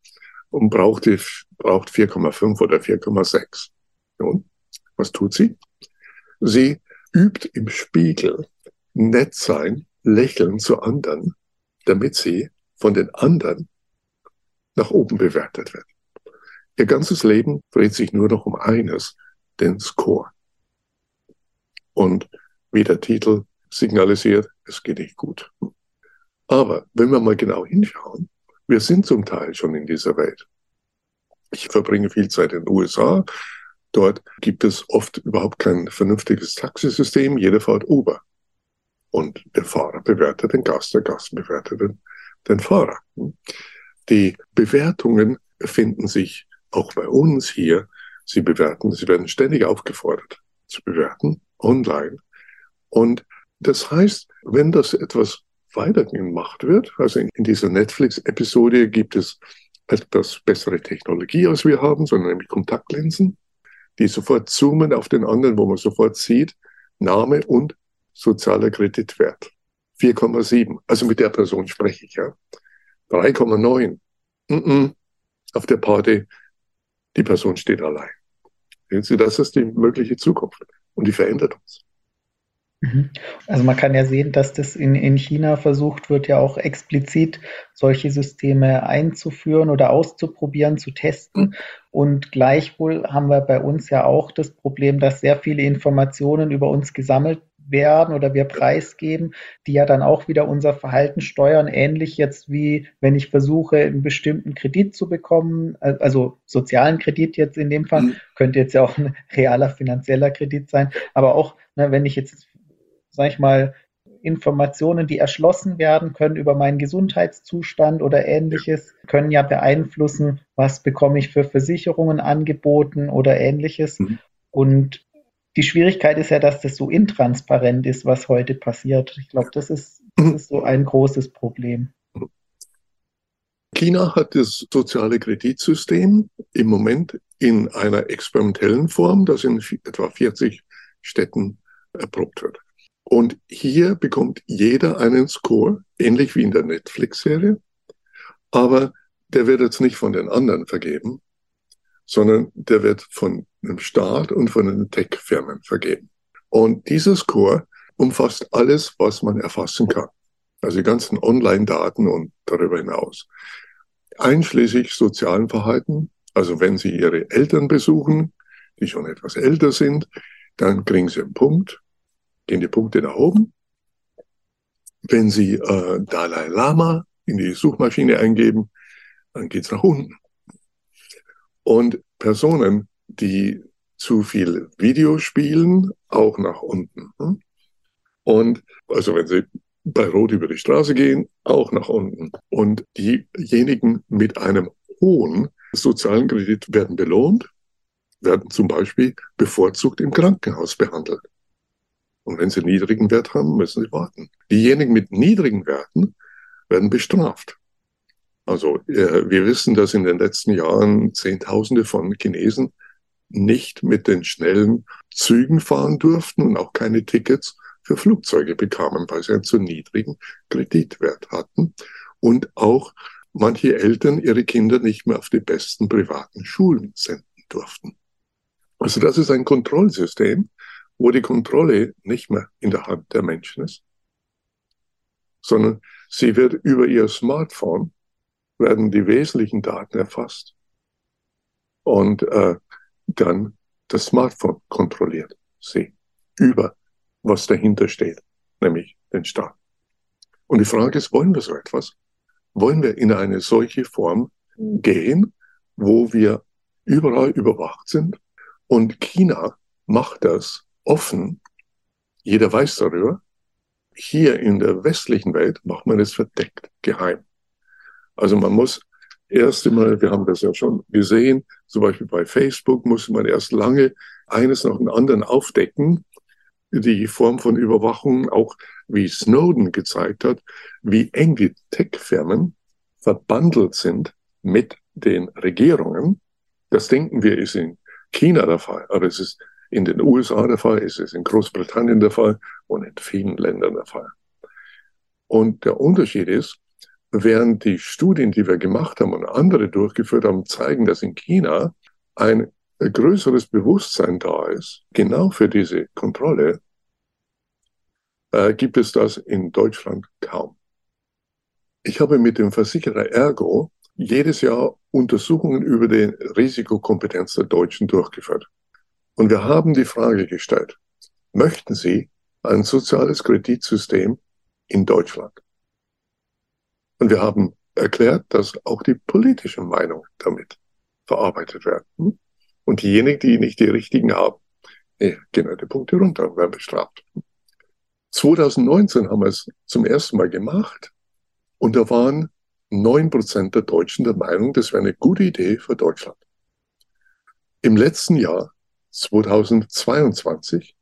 und braucht, braucht 4,5 oder 4,6. Und was tut sie? Sie übt im Spiegel nett sein, lächeln zu anderen, damit sie von den anderen nach oben bewertet wird. Ihr ganzes Leben dreht sich nur noch um eines, den Score. Und wie der Titel signalisiert, es geht nicht gut. Aber wenn wir mal genau hinschauen, wir sind zum Teil schon in dieser Welt. Ich verbringe viel Zeit in den USA. Dort gibt es oft überhaupt kein vernünftiges Taxisystem. Jeder fährt Uber. Und der Fahrer bewertet den Gast, der Gast bewertet den, den Fahrer. Die Bewertungen finden sich auch bei uns hier Sie bewerten, sie werden ständig aufgefordert zu bewerten, online. Und das heißt, wenn das etwas weiter gemacht wird, also in, in dieser Netflix-Episode gibt es etwas bessere Technologie, als wir haben, sondern nämlich Kontaktlinsen, die sofort zoomen auf den anderen, wo man sofort sieht, Name und sozialer Kreditwert. 4,7. Also mit der Person spreche ich, ja. 3,9. Mm -mm. Auf der Party, die Person steht allein. Sehen Sie, das ist die mögliche Zukunft und die verändert uns. Mhm. Also man kann ja sehen, dass das in, in China versucht wird, ja auch explizit solche Systeme einzuführen oder auszuprobieren, zu testen. Und gleichwohl haben wir bei uns ja auch das Problem, dass sehr viele Informationen über uns gesammelt werden oder wir preisgeben, die ja dann auch wieder unser Verhalten steuern, ähnlich jetzt wie wenn ich versuche, einen bestimmten Kredit zu bekommen, also sozialen Kredit jetzt in dem Fall, mhm. könnte jetzt ja auch ein realer finanzieller Kredit sein, aber auch, ne, wenn ich jetzt, sag ich mal, Informationen, die erschlossen werden können über meinen Gesundheitszustand oder ähnliches, können ja beeinflussen, was bekomme ich für Versicherungen angeboten oder ähnliches. Mhm. Und die Schwierigkeit ist ja, dass das so intransparent ist, was heute passiert. Ich glaube, das ist, das ist so ein großes Problem. China hat das soziale Kreditsystem im Moment in einer experimentellen Form, das in etwa 40 Städten erprobt wird. Und hier bekommt jeder einen Score, ähnlich wie in der Netflix-Serie, aber der wird jetzt nicht von den anderen vergeben, sondern der wird von einem Staat und von den Tech-Firmen vergeben. Und dieser Score umfasst alles, was man erfassen kann. Also die ganzen Online-Daten und darüber hinaus. Einschließlich sozialen Verhalten. Also wenn Sie Ihre Eltern besuchen, die schon etwas älter sind, dann kriegen Sie einen Punkt, gehen die Punkte nach oben. Wenn Sie äh, Dalai Lama in die Suchmaschine eingeben, dann geht's nach unten. Und Personen, die zu viel Video spielen, auch nach unten. Hm? Und also wenn sie bei Rot über die Straße gehen, auch nach unten. Und diejenigen mit einem hohen sozialen Kredit werden belohnt, werden zum Beispiel bevorzugt im Krankenhaus behandelt. Und wenn sie niedrigen Wert haben, müssen sie warten. Diejenigen mit niedrigen Werten werden bestraft. Also äh, wir wissen, dass in den letzten Jahren Zehntausende von Chinesen nicht mit den schnellen Zügen fahren durften und auch keine Tickets für Flugzeuge bekamen, weil sie einen zu niedrigen Kreditwert hatten. Und auch manche Eltern ihre Kinder nicht mehr auf die besten privaten Schulen senden durften. Also das ist ein Kontrollsystem, wo die Kontrolle nicht mehr in der Hand der Menschen ist, sondern sie wird über ihr Smartphone werden die wesentlichen Daten erfasst und äh, dann das Smartphone kontrolliert sie über was dahinter steht, nämlich den Staat. Und die Frage ist, wollen wir so etwas? Wollen wir in eine solche Form gehen, wo wir überall überwacht sind Und China macht das offen. Jeder weiß darüber. Hier in der westlichen Welt macht man es verdeckt, geheim. Also man muss erst einmal, wir haben das ja schon gesehen, zum Beispiel bei Facebook muss man erst lange eines nach dem anderen aufdecken. Die Form von Überwachung, auch wie Snowden gezeigt hat, wie eng die Tech-Firmen verbandelt sind mit den Regierungen. Das denken wir ist in China der Fall, aber es ist in den USA der Fall, es ist in Großbritannien der Fall und in vielen Ländern der Fall. Und der Unterschied ist, während die Studien, die wir gemacht haben und andere durchgeführt haben, zeigen, dass in China ein größeres Bewusstsein da ist, genau für diese Kontrolle, äh, gibt es das in Deutschland kaum. Ich habe mit dem Versicherer Ergo jedes Jahr Untersuchungen über die Risikokompetenz der Deutschen durchgeführt. Und wir haben die Frage gestellt, möchten Sie ein soziales Kreditsystem in Deutschland? Und wir haben erklärt, dass auch die politische Meinung damit verarbeitet werden. Und diejenigen, die nicht die richtigen haben, nee, gehen halt die Punkte runter und werden bestraft. 2019 haben wir es zum ersten Mal gemacht und da waren neun Prozent der Deutschen der Meinung, das wäre eine gute Idee für Deutschland. Im letzten Jahr, 2022,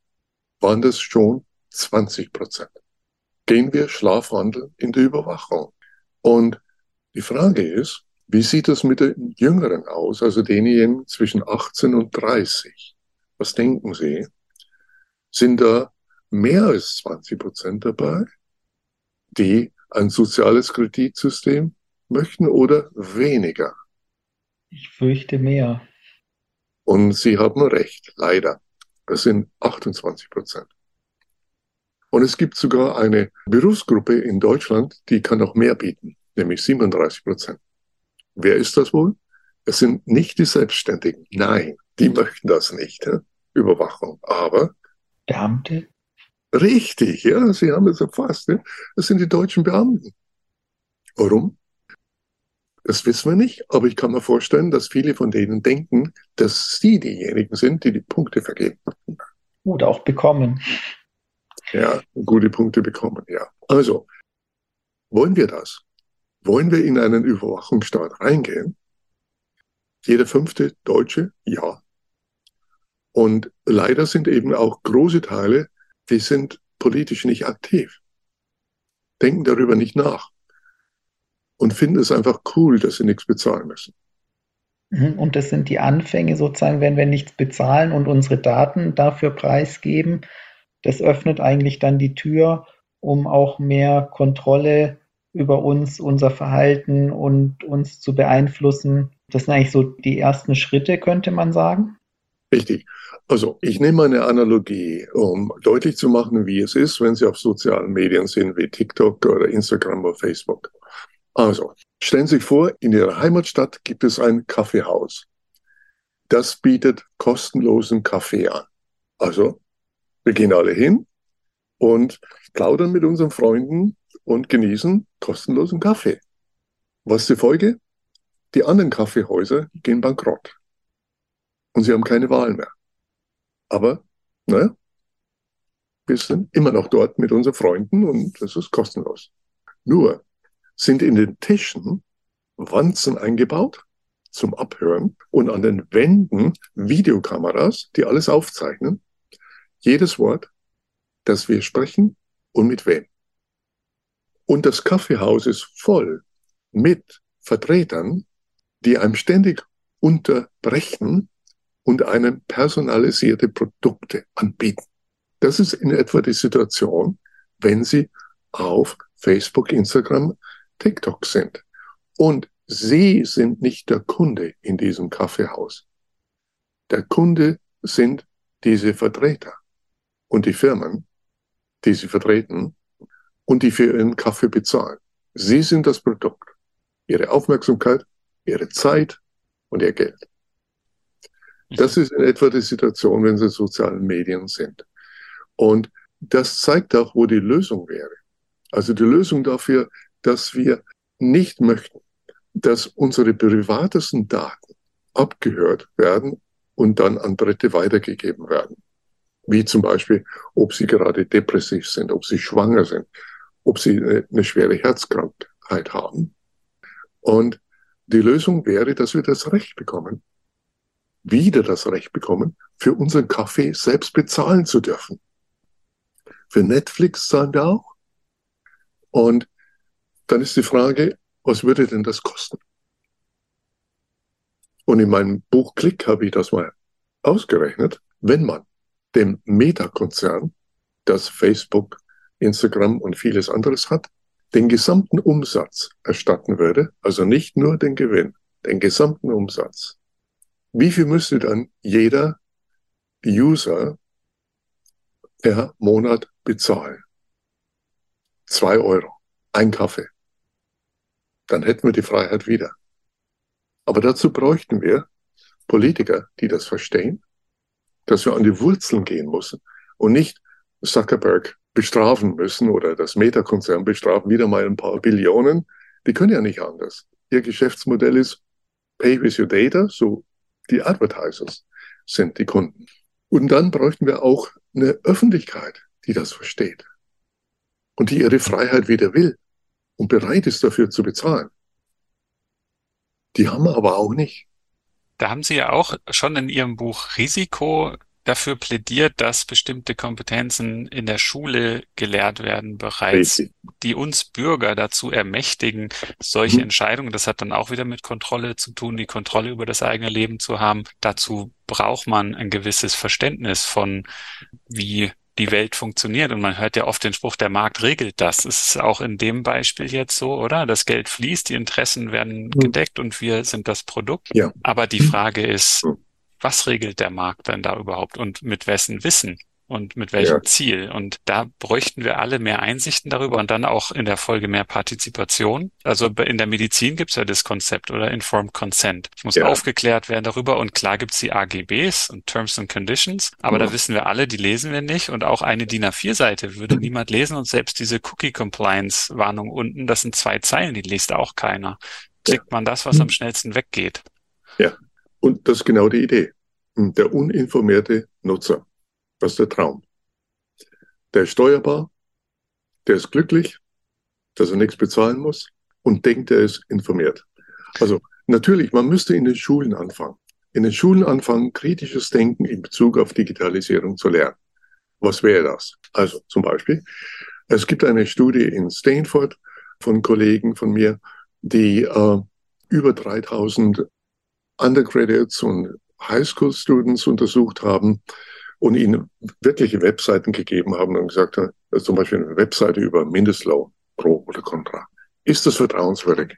waren das schon 20 Prozent. Gehen wir Schlafwandel in der Überwachung. Und die Frage ist, wie sieht es mit den Jüngeren aus, also denjenigen zwischen 18 und 30? Was denken Sie? Sind da mehr als 20 Prozent dabei, die ein soziales Kreditsystem möchten oder weniger? Ich fürchte mehr. Und Sie haben recht, leider. Es sind 28 Prozent. Und es gibt sogar eine Berufsgruppe in Deutschland, die kann noch mehr bieten, nämlich 37 Prozent. Wer ist das wohl? Es sind nicht die Selbstständigen. Nein, die möchten das nicht. Ja? Überwachung. Aber Beamte? Richtig, ja, Sie haben es erfasst. Ja? Das sind die deutschen Beamten. Warum? Das wissen wir nicht, aber ich kann mir vorstellen, dass viele von denen denken, dass sie diejenigen sind, die die Punkte vergeben. Oder auch bekommen. Ja, gute Punkte bekommen, ja. Also, wollen wir das? Wollen wir in einen Überwachungsstaat reingehen? Jeder fünfte Deutsche, ja. Und leider sind eben auch große Teile, die sind politisch nicht aktiv, denken darüber nicht nach und finden es einfach cool, dass sie nichts bezahlen müssen. Mhm, und das sind die Anfänge sozusagen, wenn wir nichts bezahlen und unsere Daten dafür preisgeben. Das öffnet eigentlich dann die Tür, um auch mehr Kontrolle über uns, unser Verhalten und uns zu beeinflussen. Das sind eigentlich so die ersten Schritte, könnte man sagen. Richtig. Also ich nehme eine Analogie, um deutlich zu machen, wie es ist, wenn Sie auf sozialen Medien sind, wie TikTok oder Instagram oder Facebook. Also, stellen Sie sich vor, in Ihrer Heimatstadt gibt es ein Kaffeehaus. Das bietet kostenlosen Kaffee an. Also, wir gehen alle hin und plaudern mit unseren Freunden und genießen kostenlosen Kaffee. Was ist die Folge? Die anderen Kaffeehäuser gehen bankrott. Und sie haben keine Wahl mehr. Aber, naja, wir sind immer noch dort mit unseren Freunden und das ist kostenlos. Nur, sind in den Tischen Wanzen eingebaut zum Abhören und an den Wänden Videokameras, die alles aufzeichnen. Jedes Wort, das wir sprechen und mit wem. Und das Kaffeehaus ist voll mit Vertretern, die einem ständig unterbrechen und einem personalisierte Produkte anbieten. Das ist in etwa die Situation, wenn Sie auf Facebook, Instagram TikTok sind. Und Sie sind nicht der Kunde in diesem Kaffeehaus. Der Kunde sind diese Vertreter und die Firmen, die sie vertreten und die für ihren Kaffee bezahlen. Sie sind das Produkt. Ihre Aufmerksamkeit, ihre Zeit und ihr Geld. Das ist in etwa die Situation, wenn sie sozialen Medien sind. Und das zeigt auch, wo die Lösung wäre. Also die Lösung dafür dass wir nicht möchten, dass unsere privatesten Daten abgehört werden und dann an Dritte weitergegeben werden. Wie zum Beispiel, ob sie gerade depressiv sind, ob sie schwanger sind, ob sie eine schwere Herzkrankheit haben. Und die Lösung wäre, dass wir das Recht bekommen, wieder das Recht bekommen, für unseren Kaffee selbst bezahlen zu dürfen. Für Netflix zahlen wir auch. Und dann ist die Frage, was würde denn das kosten? Und in meinem Buch Klick habe ich das mal ausgerechnet. Wenn man dem Meta-Konzern, das Facebook, Instagram und vieles anderes hat, den gesamten Umsatz erstatten würde, also nicht nur den Gewinn, den gesamten Umsatz, wie viel müsste dann jeder User per Monat bezahlen? Zwei Euro, ein Kaffee. Dann hätten wir die Freiheit wieder. Aber dazu bräuchten wir Politiker, die das verstehen, dass wir an die Wurzeln gehen müssen und nicht Zuckerberg bestrafen müssen oder das Meta-Konzern bestrafen, wieder mal ein paar Billionen. Die können ja nicht anders. Ihr Geschäftsmodell ist Pay with your data, so die Advertisers sind die Kunden. Und dann bräuchten wir auch eine Öffentlichkeit, die das versteht und die ihre Freiheit wieder will und bereit ist dafür zu bezahlen. Die haben wir aber auch nicht. Da haben Sie ja auch schon in Ihrem Buch Risiko dafür plädiert, dass bestimmte Kompetenzen in der Schule gelehrt werden bereits, Richtig. die uns Bürger dazu ermächtigen, solche mhm. Entscheidungen, das hat dann auch wieder mit Kontrolle zu tun, die Kontrolle über das eigene Leben zu haben. Dazu braucht man ein gewisses Verständnis von, wie die Welt funktioniert. Und man hört ja oft den Spruch, der Markt regelt das. Ist auch in dem Beispiel jetzt so, oder? Das Geld fließt, die Interessen werden mhm. gedeckt und wir sind das Produkt. Ja. Aber die Frage ist, mhm was regelt der Markt denn da überhaupt und mit wessen Wissen? Und mit welchem ja. Ziel. Und da bräuchten wir alle mehr Einsichten darüber und dann auch in der Folge mehr Partizipation. Also in der Medizin gibt es ja das Konzept oder Informed Consent. Es muss ja. aufgeklärt werden darüber und klar gibt es die AGBs und Terms and Conditions, aber ja. da wissen wir alle, die lesen wir nicht und auch eine DIN A4-Seite würde niemand lesen und selbst diese Cookie Compliance Warnung unten, das sind zwei Zeilen, die liest auch keiner. Klickt man das, was am schnellsten weggeht. Ja, und das ist genau die Idee. Der uninformierte Nutzer. Das ist der Traum. Der ist steuerbar, der ist glücklich, dass er nichts bezahlen muss und denkt, er ist informiert. Also natürlich, man müsste in den Schulen anfangen. In den Schulen anfangen, kritisches Denken in Bezug auf Digitalisierung zu lernen. Was wäre das? Also zum Beispiel, es gibt eine Studie in Stanford von Kollegen von mir, die äh, über 3000 Undergraduates und Highschool-Students untersucht haben und ihnen wirkliche Webseiten gegeben haben und gesagt haben, also zum Beispiel eine Webseite über Mindestlohn, pro oder contra. Ist das vertrauenswürdig?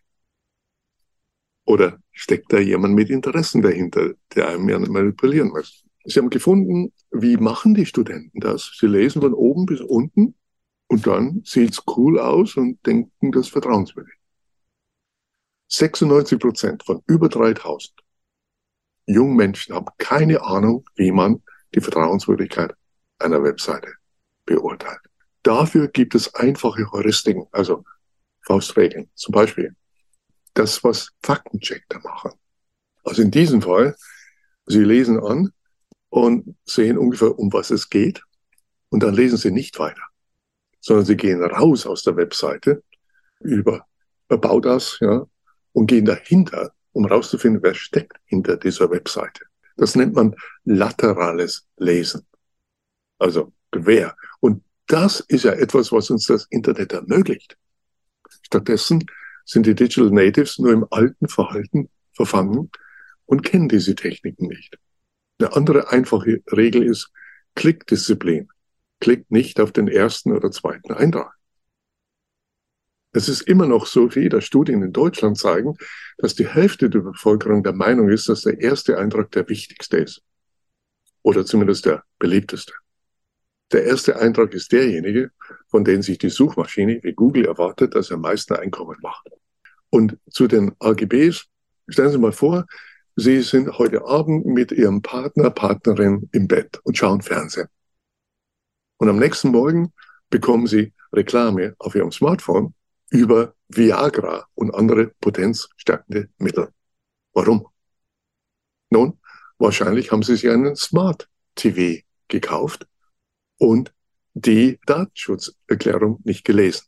Oder steckt da jemand mit Interessen dahinter, der einem ja manipulieren möchte? Sie haben gefunden, wie machen die Studenten das? Sie lesen von oben bis unten und dann sieht's cool aus und denken, das vertrauenswürdig. 96 Prozent von über 3000 jungen Menschen haben keine Ahnung, wie man die Vertrauenswürdigkeit einer Webseite beurteilt. Dafür gibt es einfache Heuristiken, also Faustregeln. Zum Beispiel das, was Faktenchecker machen. Also in diesem Fall, Sie lesen an und sehen ungefähr, um was es geht, und dann lesen Sie nicht weiter, sondern Sie gehen raus aus der Webseite über About Us, ja, und gehen dahinter um herauszufinden, wer steckt hinter dieser Webseite. Das nennt man laterales Lesen. Also wer. Und das ist ja etwas, was uns das Internet ermöglicht. Stattdessen sind die Digital Natives nur im alten Verhalten verfangen und kennen diese Techniken nicht. Eine andere einfache Regel ist Klickdisziplin. Klickt nicht auf den ersten oder zweiten Eintrag. Es ist immer noch so, wie da Studien in Deutschland zeigen, dass die Hälfte der Bevölkerung der Meinung ist, dass der erste Eindruck der wichtigste ist. Oder zumindest der beliebteste. Der erste Eindruck ist derjenige, von dem sich die Suchmaschine wie Google erwartet, dass er am meisten Einkommen macht. Und zu den AGBs, stellen Sie mal vor, Sie sind heute Abend mit Ihrem Partner, Partnerin im Bett und schauen Fernsehen. Und am nächsten Morgen bekommen Sie Reklame auf Ihrem Smartphone über Viagra und andere potenzstärkende Mittel. Warum? Nun, Wahrscheinlich haben sie sich einen Smart TV gekauft und die Datenschutzerklärung nicht gelesen.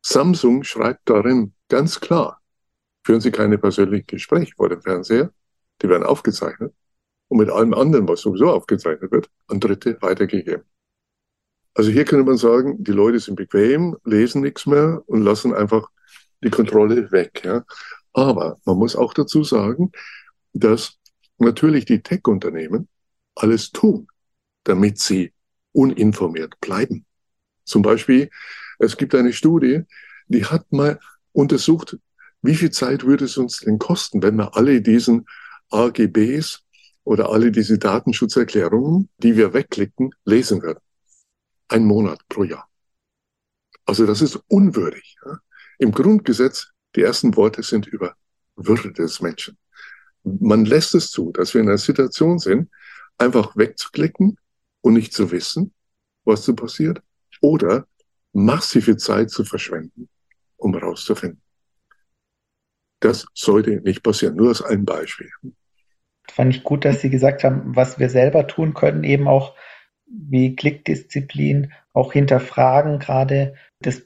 Samsung schreibt darin ganz klar, führen Sie keine persönlichen Gespräche vor dem Fernseher, die werden aufgezeichnet und mit allem anderen, was sowieso aufgezeichnet wird, an Dritte weitergegeben. Also hier könnte man sagen, die Leute sind bequem, lesen nichts mehr und lassen einfach die Kontrolle weg. Ja. Aber man muss auch dazu sagen, dass natürlich die Tech-Unternehmen alles tun, damit sie uninformiert bleiben. Zum Beispiel, es gibt eine Studie, die hat mal untersucht, wie viel Zeit würde es uns denn kosten, wenn wir alle diesen AGBs oder alle diese Datenschutzerklärungen, die wir wegklicken, lesen würden. Ein Monat pro Jahr. Also das ist unwürdig. Ja? Im Grundgesetz, die ersten Worte sind über Würde des Menschen. Man lässt es zu, dass wir in einer Situation sind, einfach wegzuklicken und nicht zu wissen, was so passiert, oder massive Zeit zu verschwenden, um herauszufinden. Das sollte nicht passieren. Nur als ein Beispiel. Fand ich gut, dass Sie gesagt haben, was wir selber tun können, eben auch wie Klickdisziplin, auch hinterfragen. Gerade das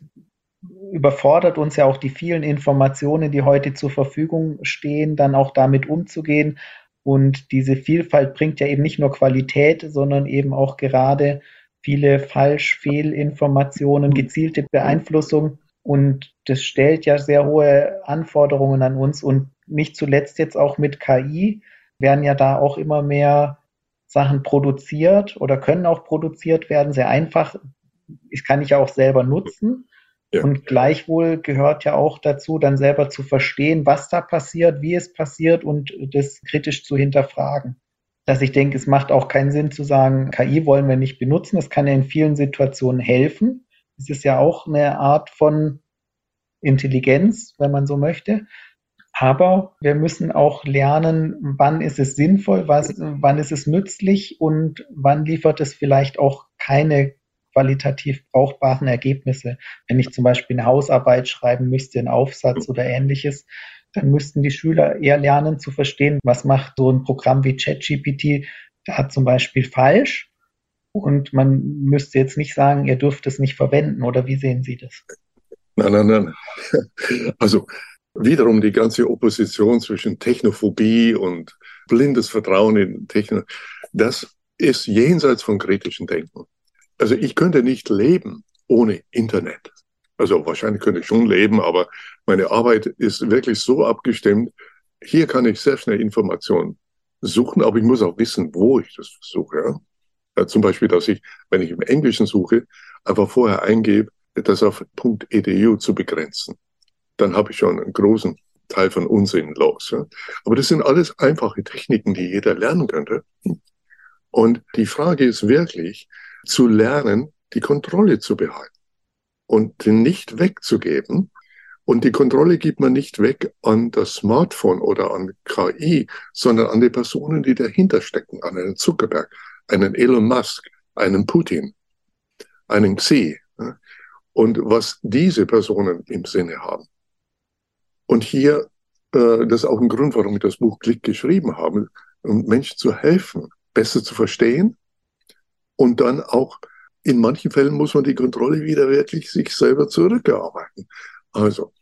überfordert uns ja auch die vielen Informationen, die heute zur Verfügung stehen, dann auch damit umzugehen. Und diese Vielfalt bringt ja eben nicht nur Qualität, sondern eben auch gerade viele Falsch-Fehlinformationen, gezielte Beeinflussung. Und das stellt ja sehr hohe Anforderungen an uns. Und nicht zuletzt jetzt auch mit KI werden ja da auch immer mehr Sachen produziert oder können auch produziert werden, sehr einfach. Ich kann ich ja auch selber nutzen. Ja. Und gleichwohl gehört ja auch dazu, dann selber zu verstehen, was da passiert, wie es passiert und das kritisch zu hinterfragen. Dass ich denke, es macht auch keinen Sinn zu sagen, KI wollen wir nicht benutzen. Es kann ja in vielen Situationen helfen. Es ist ja auch eine Art von Intelligenz, wenn man so möchte. Aber wir müssen auch lernen, wann ist es sinnvoll, was, wann ist es nützlich und wann liefert es vielleicht auch keine qualitativ brauchbaren Ergebnisse. Wenn ich zum Beispiel eine Hausarbeit schreiben müsste, einen Aufsatz oder ähnliches, dann müssten die Schüler eher lernen zu verstehen, was macht so ein Programm wie ChatGPT da zum Beispiel falsch. Und man müsste jetzt nicht sagen, ihr dürft es nicht verwenden, oder wie sehen Sie das? Nein, nein, nein. Also wiederum die ganze Opposition zwischen Technophobie und blindes Vertrauen in Techno, das ist jenseits von kritischen Denken. Also ich könnte nicht leben ohne Internet. Also wahrscheinlich könnte ich schon leben, aber meine Arbeit ist wirklich so abgestimmt. Hier kann ich sehr schnell Informationen suchen, aber ich muss auch wissen, wo ich das suche. Ja, zum Beispiel, dass ich, wenn ich im Englischen suche, einfach vorher eingebe, das auf .edu zu begrenzen dann habe ich schon einen großen Teil von Unsinn los. Ja. Aber das sind alles einfache Techniken, die jeder lernen könnte. Und die Frage ist wirklich, zu lernen, die Kontrolle zu behalten und nicht wegzugeben. Und die Kontrolle gibt man nicht weg an das Smartphone oder an KI, sondern an die Personen, die dahinter stecken, an einen Zuckerberg, einen Elon Musk, einen Putin, einen Xi. Und was diese Personen im Sinne haben. Und hier, äh, das ist auch ein Grund, warum ich das Buch Klick geschrieben habe, um Menschen zu helfen, besser zu verstehen und dann auch in manchen Fällen muss man die Kontrolle wieder wirklich sich selber zurückerarbeiten. Also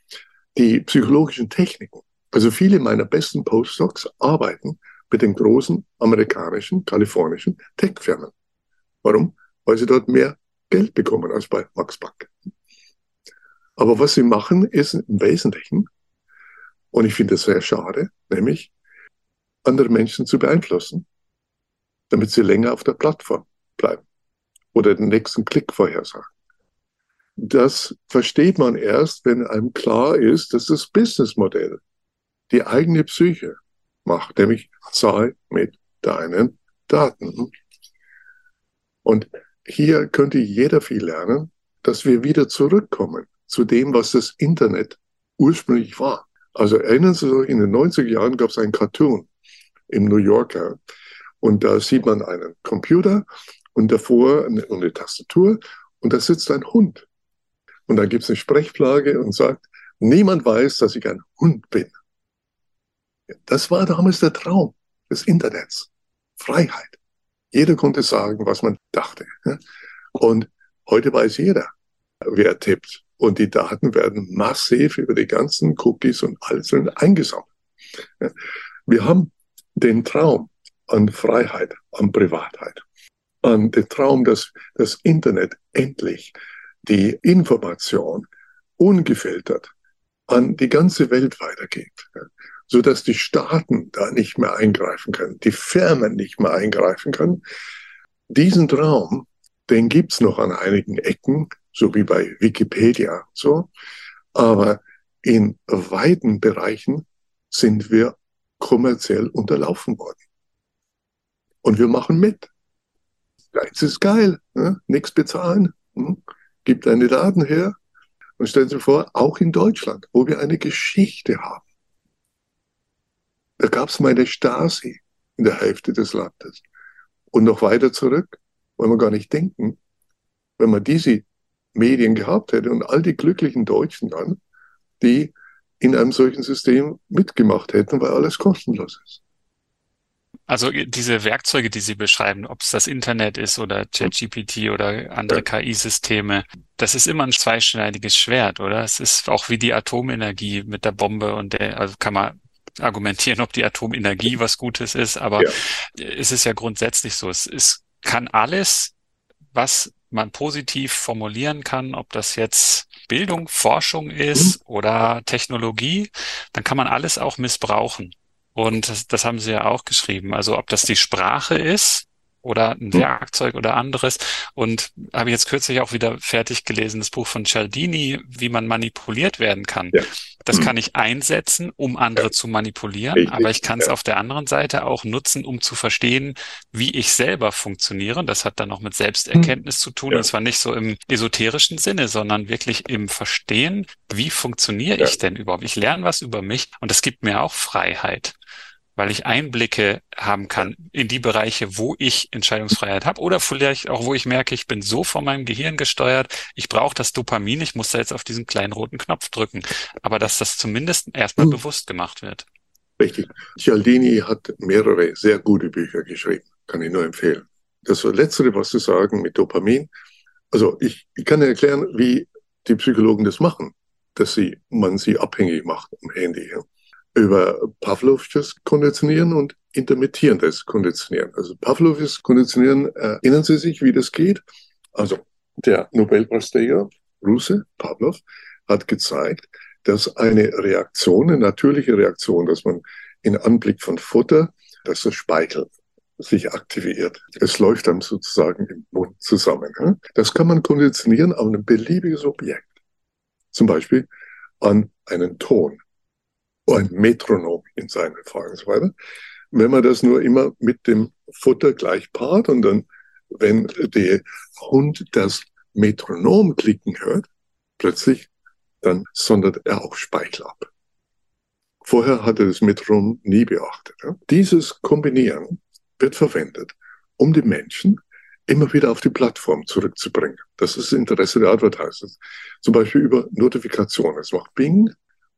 die psychologischen Techniken. Also viele meiner besten Postdocs arbeiten mit den großen amerikanischen, kalifornischen Tech-Firmen. Warum? Weil sie dort mehr Geld bekommen als bei Max Bank. Aber was sie machen, ist im Wesentlichen, und ich finde es sehr schade, nämlich andere Menschen zu beeinflussen, damit sie länger auf der Plattform bleiben oder den nächsten Klick vorhersagen. Das versteht man erst, wenn einem klar ist, dass das Businessmodell die eigene Psyche macht, nämlich zahl mit deinen Daten. Und hier könnte jeder viel lernen, dass wir wieder zurückkommen zu dem, was das Internet ursprünglich war. Also erinnern Sie sich, in den 90er Jahren gab es einen Cartoon im New Yorker und da sieht man einen Computer und davor eine, eine Tastatur und da sitzt ein Hund. Und dann gibt es eine Sprechflagge und sagt, niemand weiß, dass ich ein Hund bin. Das war damals der Traum des Internets. Freiheit. Jeder konnte sagen, was man dachte. Und heute weiß jeder, wer tippt. Und die Daten werden massiv über die ganzen Cookies und alles eingesammelt. Wir haben den Traum an Freiheit, an Privatheit, an den Traum, dass das Internet endlich die Information ungefiltert an die ganze Welt weitergeht, so dass die Staaten da nicht mehr eingreifen können, die Firmen nicht mehr eingreifen können. Diesen Traum, den gibt's noch an einigen Ecken, so wie bei Wikipedia, so. Aber in weiten Bereichen sind wir kommerziell unterlaufen worden. Und wir machen mit. Geiz ist geil, ne? nichts bezahlen, hm? gibt deine Daten her. Und stellen Sie vor, auch in Deutschland, wo wir eine Geschichte haben. Da gab es meine Stasi in der Hälfte des Landes. Und noch weiter zurück, wollen wir gar nicht denken, wenn man diese Medien gehabt hätte und all die glücklichen Deutschen dann, die in einem solchen System mitgemacht hätten, weil alles kostenlos ist. Also diese Werkzeuge, die Sie beschreiben, ob es das Internet ist oder ChatGPT oder andere ja. KI-Systeme, das ist immer ein zweischneidiges Schwert, oder? Es ist auch wie die Atomenergie mit der Bombe und der, also kann man argumentieren, ob die Atomenergie was Gutes ist, aber ja. es ist ja grundsätzlich so. Es, es kann alles, was man positiv formulieren kann, ob das jetzt Bildung, Forschung ist mhm. oder Technologie, dann kann man alles auch missbrauchen. Und das, das haben Sie ja auch geschrieben. Also ob das die Sprache ist, oder ein hm. Werkzeug oder anderes. Und habe jetzt kürzlich auch wieder fertig gelesen, das Buch von Cialdini, wie man manipuliert werden kann. Ja. Das mhm. kann ich einsetzen, um andere ja. zu manipulieren, Richtig. aber ich kann es ja. auf der anderen Seite auch nutzen, um zu verstehen, wie ich selber funktioniere. Das hat dann auch mit Selbsterkenntnis mhm. zu tun. Und zwar nicht so im esoterischen Sinne, sondern wirklich im Verstehen, wie funktioniere ich denn überhaupt? Ich lerne was über mich und das gibt mir auch Freiheit weil ich Einblicke haben kann in die Bereiche, wo ich Entscheidungsfreiheit habe oder vielleicht auch, wo ich merke, ich bin so von meinem Gehirn gesteuert, ich brauche das Dopamin, ich muss da jetzt auf diesen kleinen roten Knopf drücken. Aber dass das zumindest erstmal mhm. bewusst gemacht wird. Richtig. Cialdini hat mehrere sehr gute Bücher geschrieben, kann ich nur empfehlen. Das Letzte, was Sie sagen mit Dopamin, also ich, ich kann erklären, wie die Psychologen das machen, dass sie, man sie abhängig macht am Handy. Ja über Pavlovsches Konditionieren und intermittierendes Konditionieren. Also Pavlovsches Konditionieren, erinnern Sie sich, wie das geht? Also der Nobelpreisträger, Russe, Pavlov, hat gezeigt, dass eine Reaktion, eine natürliche Reaktion, dass man in Anblick von Futter, dass das Speichel sich aktiviert. Es läuft dann sozusagen im Mund zusammen. Das kann man konditionieren auf ein beliebiges Objekt. Zum Beispiel an einen Ton ein Metronom in seinen und so weiter. Wenn man das nur immer mit dem Futter gleich paart und dann, wenn der Hund das Metronom klicken hört, plötzlich, dann sondert er auch Speichel ab. Vorher hat er das Metronom nie beachtet. Dieses Kombinieren wird verwendet, um die Menschen immer wieder auf die Plattform zurückzubringen. Das ist das Interesse der Advertisers. Zum Beispiel über Notifikationen. Es macht Bing,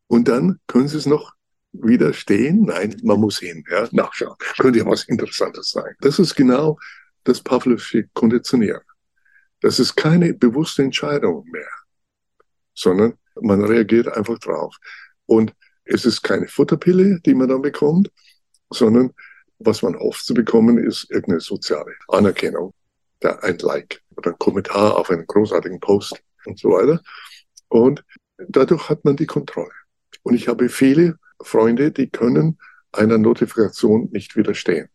und dann können Sie es noch widerstehen. Nein, man muss hin, ja, nachschauen. Könnte ja was Interessantes sein. Das ist genau das Pavlovsche Konditionieren. Das ist keine bewusste Entscheidung mehr, sondern man reagiert einfach drauf. Und es ist keine Futterpille, die man dann bekommt, sondern was man hofft zu bekommen, ist irgendeine soziale Anerkennung, ein Like oder ein Kommentar auf einen großartigen Post und so weiter. Und dadurch hat man die Kontrolle. Und ich habe viele Freunde, die können einer Notifikation nicht widerstehen.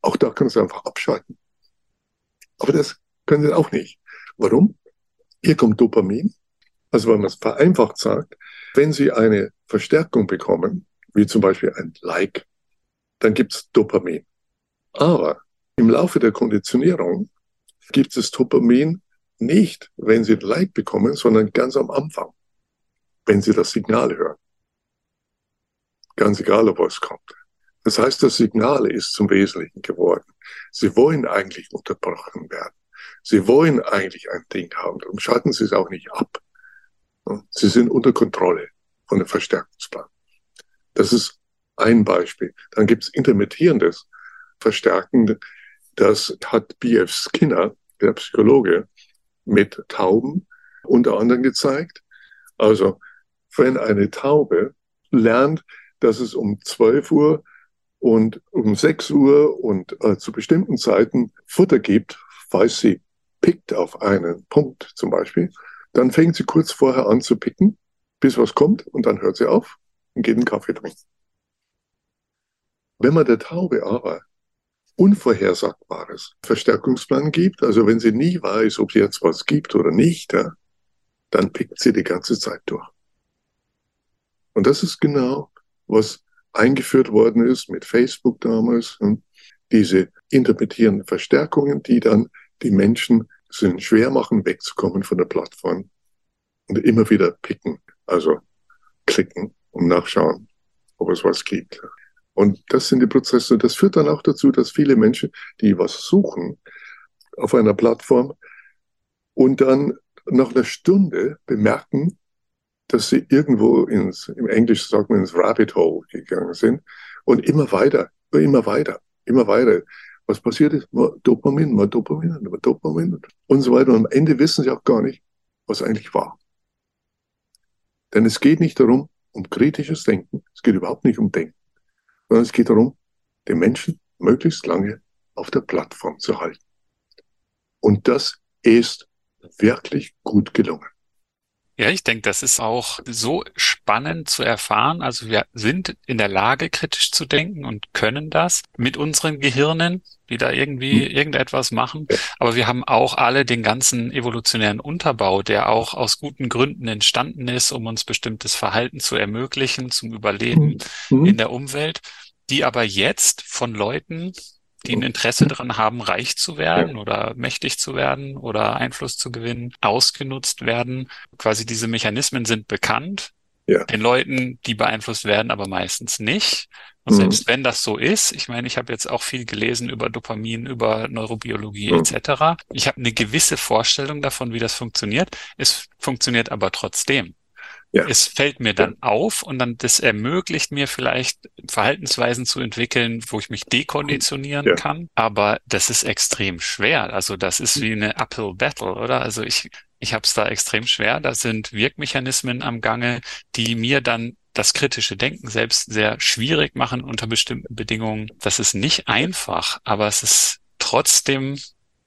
Auch da können sie einfach abschalten. Aber das können sie auch nicht. Warum? Hier kommt Dopamin. Also wenn man es vereinfacht sagt, wenn Sie eine Verstärkung bekommen, wie zum Beispiel ein Like, dann gibt es Dopamin. Aber im Laufe der Konditionierung gibt es Dopamin nicht, wenn Sie ein Like bekommen, sondern ganz am Anfang wenn sie das Signal hören. Ganz egal, ob was kommt. Das heißt, das Signal ist zum Wesentlichen geworden. Sie wollen eigentlich unterbrochen werden. Sie wollen eigentlich ein Ding haben. Darum schalten Sie es auch nicht ab. Sie sind unter Kontrolle von dem Verstärkungsplan. Das ist ein Beispiel. Dann gibt es intermittierendes verstärken. Das hat B.F. Skinner, der Psychologe, mit Tauben unter anderem gezeigt. Also, wenn eine Taube lernt, dass es um 12 Uhr und um 6 Uhr und äh, zu bestimmten Zeiten Futter gibt, falls sie pickt auf einen Punkt zum Beispiel, dann fängt sie kurz vorher an zu picken, bis was kommt und dann hört sie auf und geht einen Kaffee trinken. Wenn man der Taube aber unvorhersagbares Verstärkungsplan gibt, also wenn sie nie weiß, ob sie jetzt was gibt oder nicht, ja, dann pickt sie die ganze Zeit durch. Und das ist genau, was eingeführt worden ist mit Facebook damals. Hm, diese interpretierenden Verstärkungen, die dann die Menschen sind schwer machen, wegzukommen von der Plattform und immer wieder picken, also klicken und nachschauen, ob es was gibt. Und das sind die Prozesse. Das führt dann auch dazu, dass viele Menschen, die was suchen auf einer Plattform und dann nach einer Stunde bemerken, dass sie irgendwo ins, im Englischen sagt man ins Rabbit Hole gegangen sind und immer weiter, immer weiter, immer weiter. Was passiert ist? Mal Dopamin, mal Dopamin, mal Dopamin und so weiter. Und am Ende wissen sie auch gar nicht, was eigentlich war. Denn es geht nicht darum, um kritisches Denken. Es geht überhaupt nicht um Denken sondern es geht darum, den Menschen möglichst lange auf der Plattform zu halten. Und das ist wirklich gut gelungen. Ja, ich denke, das ist auch so spannend zu erfahren. Also wir sind in der Lage, kritisch zu denken und können das mit unseren Gehirnen, die da irgendwie hm. irgendetwas machen. Aber wir haben auch alle den ganzen evolutionären Unterbau, der auch aus guten Gründen entstanden ist, um uns bestimmtes Verhalten zu ermöglichen, zum Überleben mhm. in der Umwelt, die aber jetzt von Leuten die ein Interesse daran haben, reich zu werden ja. oder mächtig zu werden oder Einfluss zu gewinnen, ausgenutzt werden. Quasi diese Mechanismen sind bekannt. Ja. Den Leuten, die beeinflusst werden, aber meistens nicht. Und mhm. selbst wenn das so ist, ich meine, ich habe jetzt auch viel gelesen über Dopamin, über Neurobiologie mhm. etc. Ich habe eine gewisse Vorstellung davon, wie das funktioniert. Es funktioniert aber trotzdem. Ja. Es fällt mir dann auf und dann das ermöglicht mir vielleicht Verhaltensweisen zu entwickeln, wo ich mich dekonditionieren ja. kann. Aber das ist extrem schwer. Also das ist wie eine Uphill Battle, oder? Also ich, ich habe es da extrem schwer. Da sind Wirkmechanismen am Gange, die mir dann das kritische Denken selbst sehr schwierig machen unter bestimmten Bedingungen. Das ist nicht einfach, aber es ist trotzdem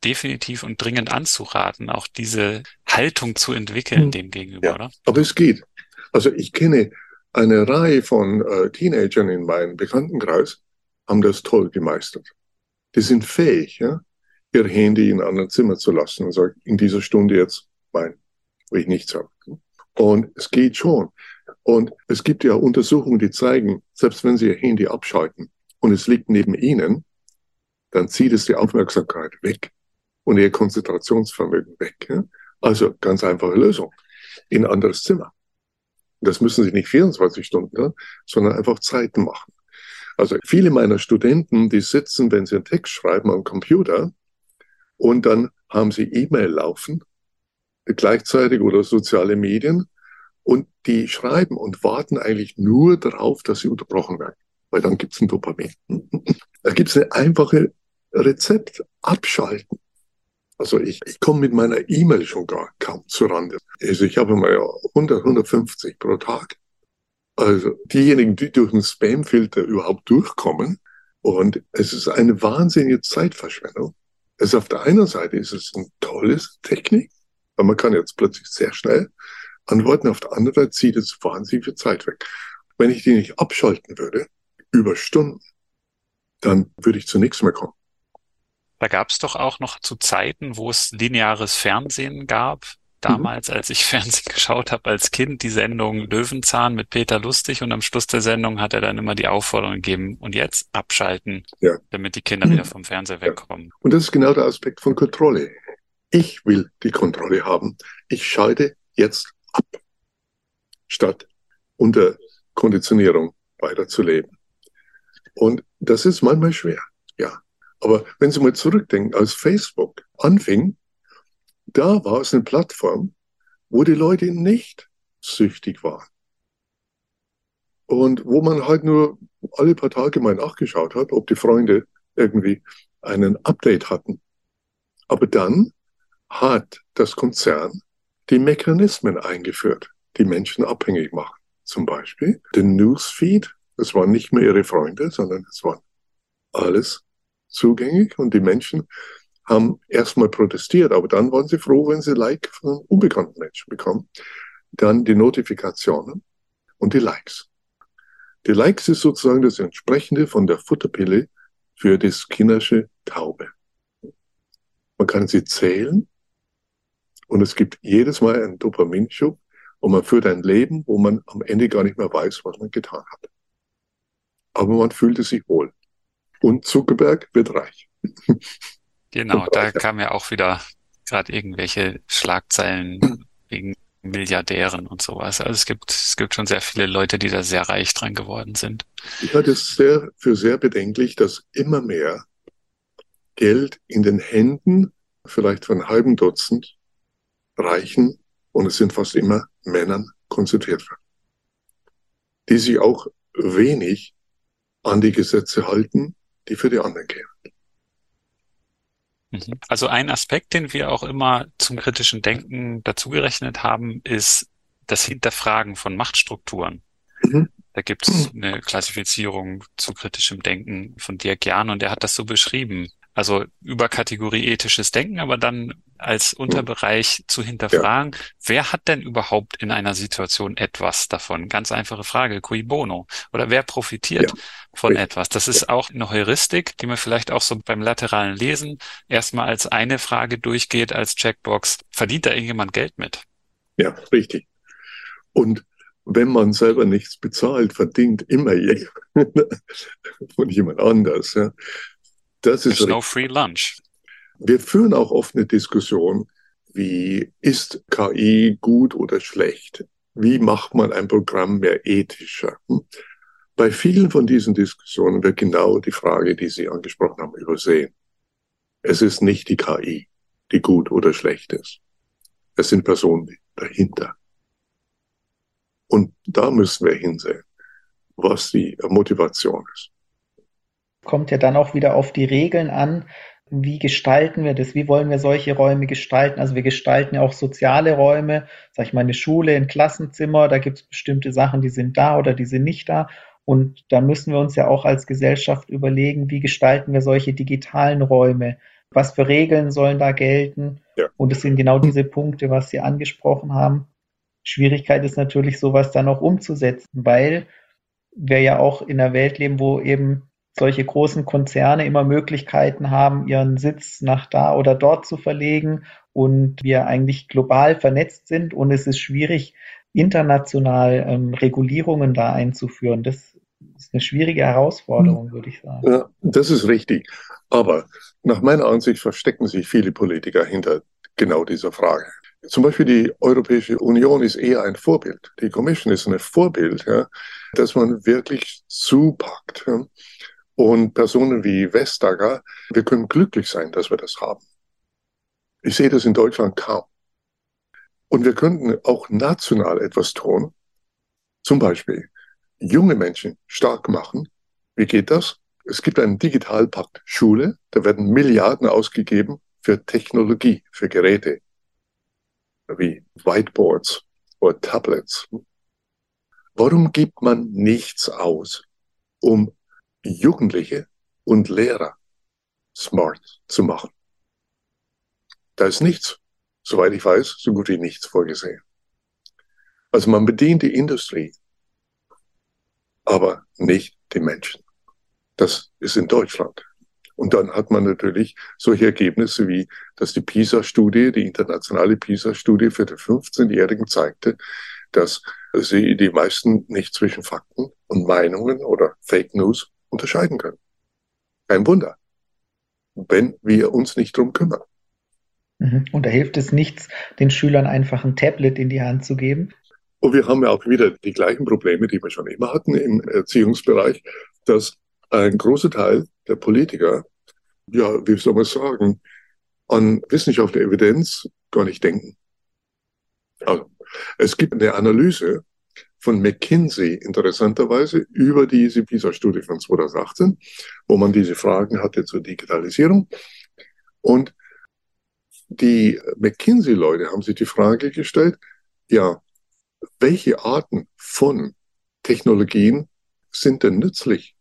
definitiv und dringend anzuraten, auch diese Haltung zu entwickeln hm. dem gegenüber, ja, oder? Aber es geht. Also ich kenne eine Reihe von äh, Teenagern in meinem Bekanntenkreis, haben das toll gemeistert. Die sind fähig, ja, ihr Handy in einem anderen Zimmer zu lassen und sagen, in dieser Stunde jetzt, mein, will ich nichts haben. Und es geht schon. Und es gibt ja Untersuchungen, die zeigen, selbst wenn Sie Ihr Handy abschalten und es liegt neben Ihnen, dann zieht es die Aufmerksamkeit weg und Ihr Konzentrationsvermögen weg. Ja? Also ganz einfache Lösung. In ein anderes Zimmer. Das müssen Sie nicht 24 Stunden, ne, sondern einfach Zeiten machen. Also viele meiner Studenten, die sitzen, wenn sie einen Text schreiben, am Computer und dann haben sie E-Mail laufen, gleichzeitig oder soziale Medien und die schreiben und warten eigentlich nur darauf, dass sie unterbrochen werden, weil dann gibt es ein Dopamin. Da gibt es eine einfache Rezept, abschalten. Also ich, ich komme mit meiner E-Mail schon gar kaum zurande. Also ich habe mal 100, 150 pro Tag. Also diejenigen, die durch den Spamfilter überhaupt durchkommen. Und es ist eine wahnsinnige Zeitverschwendung. Also auf der einen Seite ist es eine tolle Technik, weil man kann jetzt plötzlich sehr schnell antworten. Auf der anderen Seite zieht es wahnsinnig viel Zeit weg. Wenn ich die nicht abschalten würde, über Stunden, dann würde ich zu nichts mehr kommen. Da gab es doch auch noch zu Zeiten, wo es lineares Fernsehen gab. Damals, mhm. als ich Fernsehen geschaut habe als Kind, die Sendung Löwenzahn mit Peter Lustig und am Schluss der Sendung hat er dann immer die Aufforderung gegeben, und jetzt abschalten, ja. damit die Kinder wieder vom Fernseher wegkommen. Ja. Und das ist genau der Aspekt von Kontrolle. Ich will die Kontrolle haben. Ich schalte jetzt ab, statt unter Konditionierung weiterzuleben. Und das ist manchmal schwer, ja. Aber wenn Sie mal zurückdenken, als Facebook anfing, da war es eine Plattform, wo die Leute nicht süchtig waren. Und wo man halt nur alle paar Tage mal nachgeschaut hat, ob die Freunde irgendwie einen Update hatten. Aber dann hat das Konzern die Mechanismen eingeführt, die Menschen abhängig machen. Zum Beispiel den Newsfeed, das waren nicht mehr ihre Freunde, sondern es war alles zugänglich und die Menschen haben erstmal protestiert, aber dann waren sie froh, wenn sie Like von unbekannten Menschen bekommen. Dann die Notifikationen und die Likes. Die Likes ist sozusagen das entsprechende von der Futterpille für die skinnersche Taube. Man kann sie zählen und es gibt jedes Mal einen Dopaminschub und man führt ein Leben, wo man am Ende gar nicht mehr weiß, was man getan hat. Aber man fühlte sich wohl. Und Zuckerberg wird reich. Genau, da kam ja auch wieder gerade irgendwelche Schlagzeilen wegen Milliardären und sowas. Also es gibt, es gibt schon sehr viele Leute, die da sehr reich dran geworden sind. Ich halte es sehr, für sehr bedenklich, dass immer mehr Geld in den Händen, vielleicht von einem halben Dutzend Reichen, und es sind fast immer Männern, konzentriert wird. Die sich auch wenig an die Gesetze halten, die für die anderen gehen. Mhm. Also ein Aspekt, den wir auch immer zum kritischen Denken dazugerechnet haben, ist das Hinterfragen von Machtstrukturen. Mhm. Da gibt es eine Klassifizierung zu kritischem Denken von Dirk Jahn und der hat das so beschrieben. Also über Kategorie ethisches Denken, aber dann als Unterbereich zu hinterfragen, ja. wer hat denn überhaupt in einer Situation etwas davon? Ganz einfache Frage, cui bono? Oder wer profitiert ja. von etwas? Das ist auch eine Heuristik, die man vielleicht auch so beim lateralen Lesen erstmal als eine Frage durchgeht, als Checkbox. Verdient da irgendjemand Geld mit? Ja, richtig. Und wenn man selber nichts bezahlt, verdient immer jemand von jemand anders. Ja. Das ist no free lunch. Wir führen auch oft eine Diskussion, wie ist KI gut oder schlecht? Wie macht man ein Programm mehr ethischer? Hm? Bei vielen von diesen Diskussionen wird genau die Frage, die Sie angesprochen haben, übersehen. Es ist nicht die KI, die gut oder schlecht ist. Es sind Personen dahinter. Und da müssen wir hinsehen, was die Motivation ist kommt ja dann auch wieder auf die Regeln an. Wie gestalten wir das? Wie wollen wir solche Räume gestalten? Also wir gestalten ja auch soziale Räume, sag ich mal, eine Schule, ein Klassenzimmer, da gibt es bestimmte Sachen, die sind da oder die sind nicht da. Und da müssen wir uns ja auch als Gesellschaft überlegen, wie gestalten wir solche digitalen Räume? Was für Regeln sollen da gelten? Ja. Und es sind genau diese Punkte, was Sie angesprochen haben. Schwierigkeit ist natürlich, sowas dann auch umzusetzen, weil wir ja auch in einer Welt leben, wo eben solche großen Konzerne immer Möglichkeiten haben, ihren Sitz nach da oder dort zu verlegen und wir eigentlich global vernetzt sind und es ist schwierig, international ähm, Regulierungen da einzuführen. Das ist eine schwierige Herausforderung, würde ich sagen. Ja, das ist richtig. Aber nach meiner Ansicht verstecken sich viele Politiker hinter genau dieser Frage. Zum Beispiel die Europäische Union ist eher ein Vorbild. Die Commission ist ein Vorbild, ja, dass man wirklich zupackt. Ja. Und Personen wie Vestager, wir können glücklich sein, dass wir das haben. Ich sehe das in Deutschland kaum. Und wir könnten auch national etwas tun. Zum Beispiel junge Menschen stark machen. Wie geht das? Es gibt einen Digitalpakt Schule, da werden Milliarden ausgegeben für Technologie, für Geräte, wie Whiteboards oder Tablets. Warum gibt man nichts aus, um Jugendliche und Lehrer smart zu machen. Da ist nichts, soweit ich weiß, so gut wie nichts vorgesehen. Also man bedient die Industrie, aber nicht die Menschen. Das ist in Deutschland. Und dann hat man natürlich solche Ergebnisse wie, dass die PISA-Studie, die internationale PISA-Studie für die 15-Jährigen zeigte, dass sie die meisten nicht zwischen Fakten und Meinungen oder Fake News unterscheiden können. Kein Wunder, wenn wir uns nicht drum kümmern. Mhm. Und da hilft es nichts, den Schülern einfach ein Tablet in die Hand zu geben. Und wir haben ja auch wieder die gleichen Probleme, die wir schon immer hatten im Erziehungsbereich, dass ein großer Teil der Politiker, ja, wie soll man sagen, an Wissenschaft und Evidenz gar nicht denken. Also, es gibt eine Analyse von McKinsey interessanterweise über diese PISA-Studie von 2018, wo man diese Fragen hatte zur Digitalisierung. Und die McKinsey-Leute haben sich die Frage gestellt, ja, welche Arten von Technologien sind denn nützlich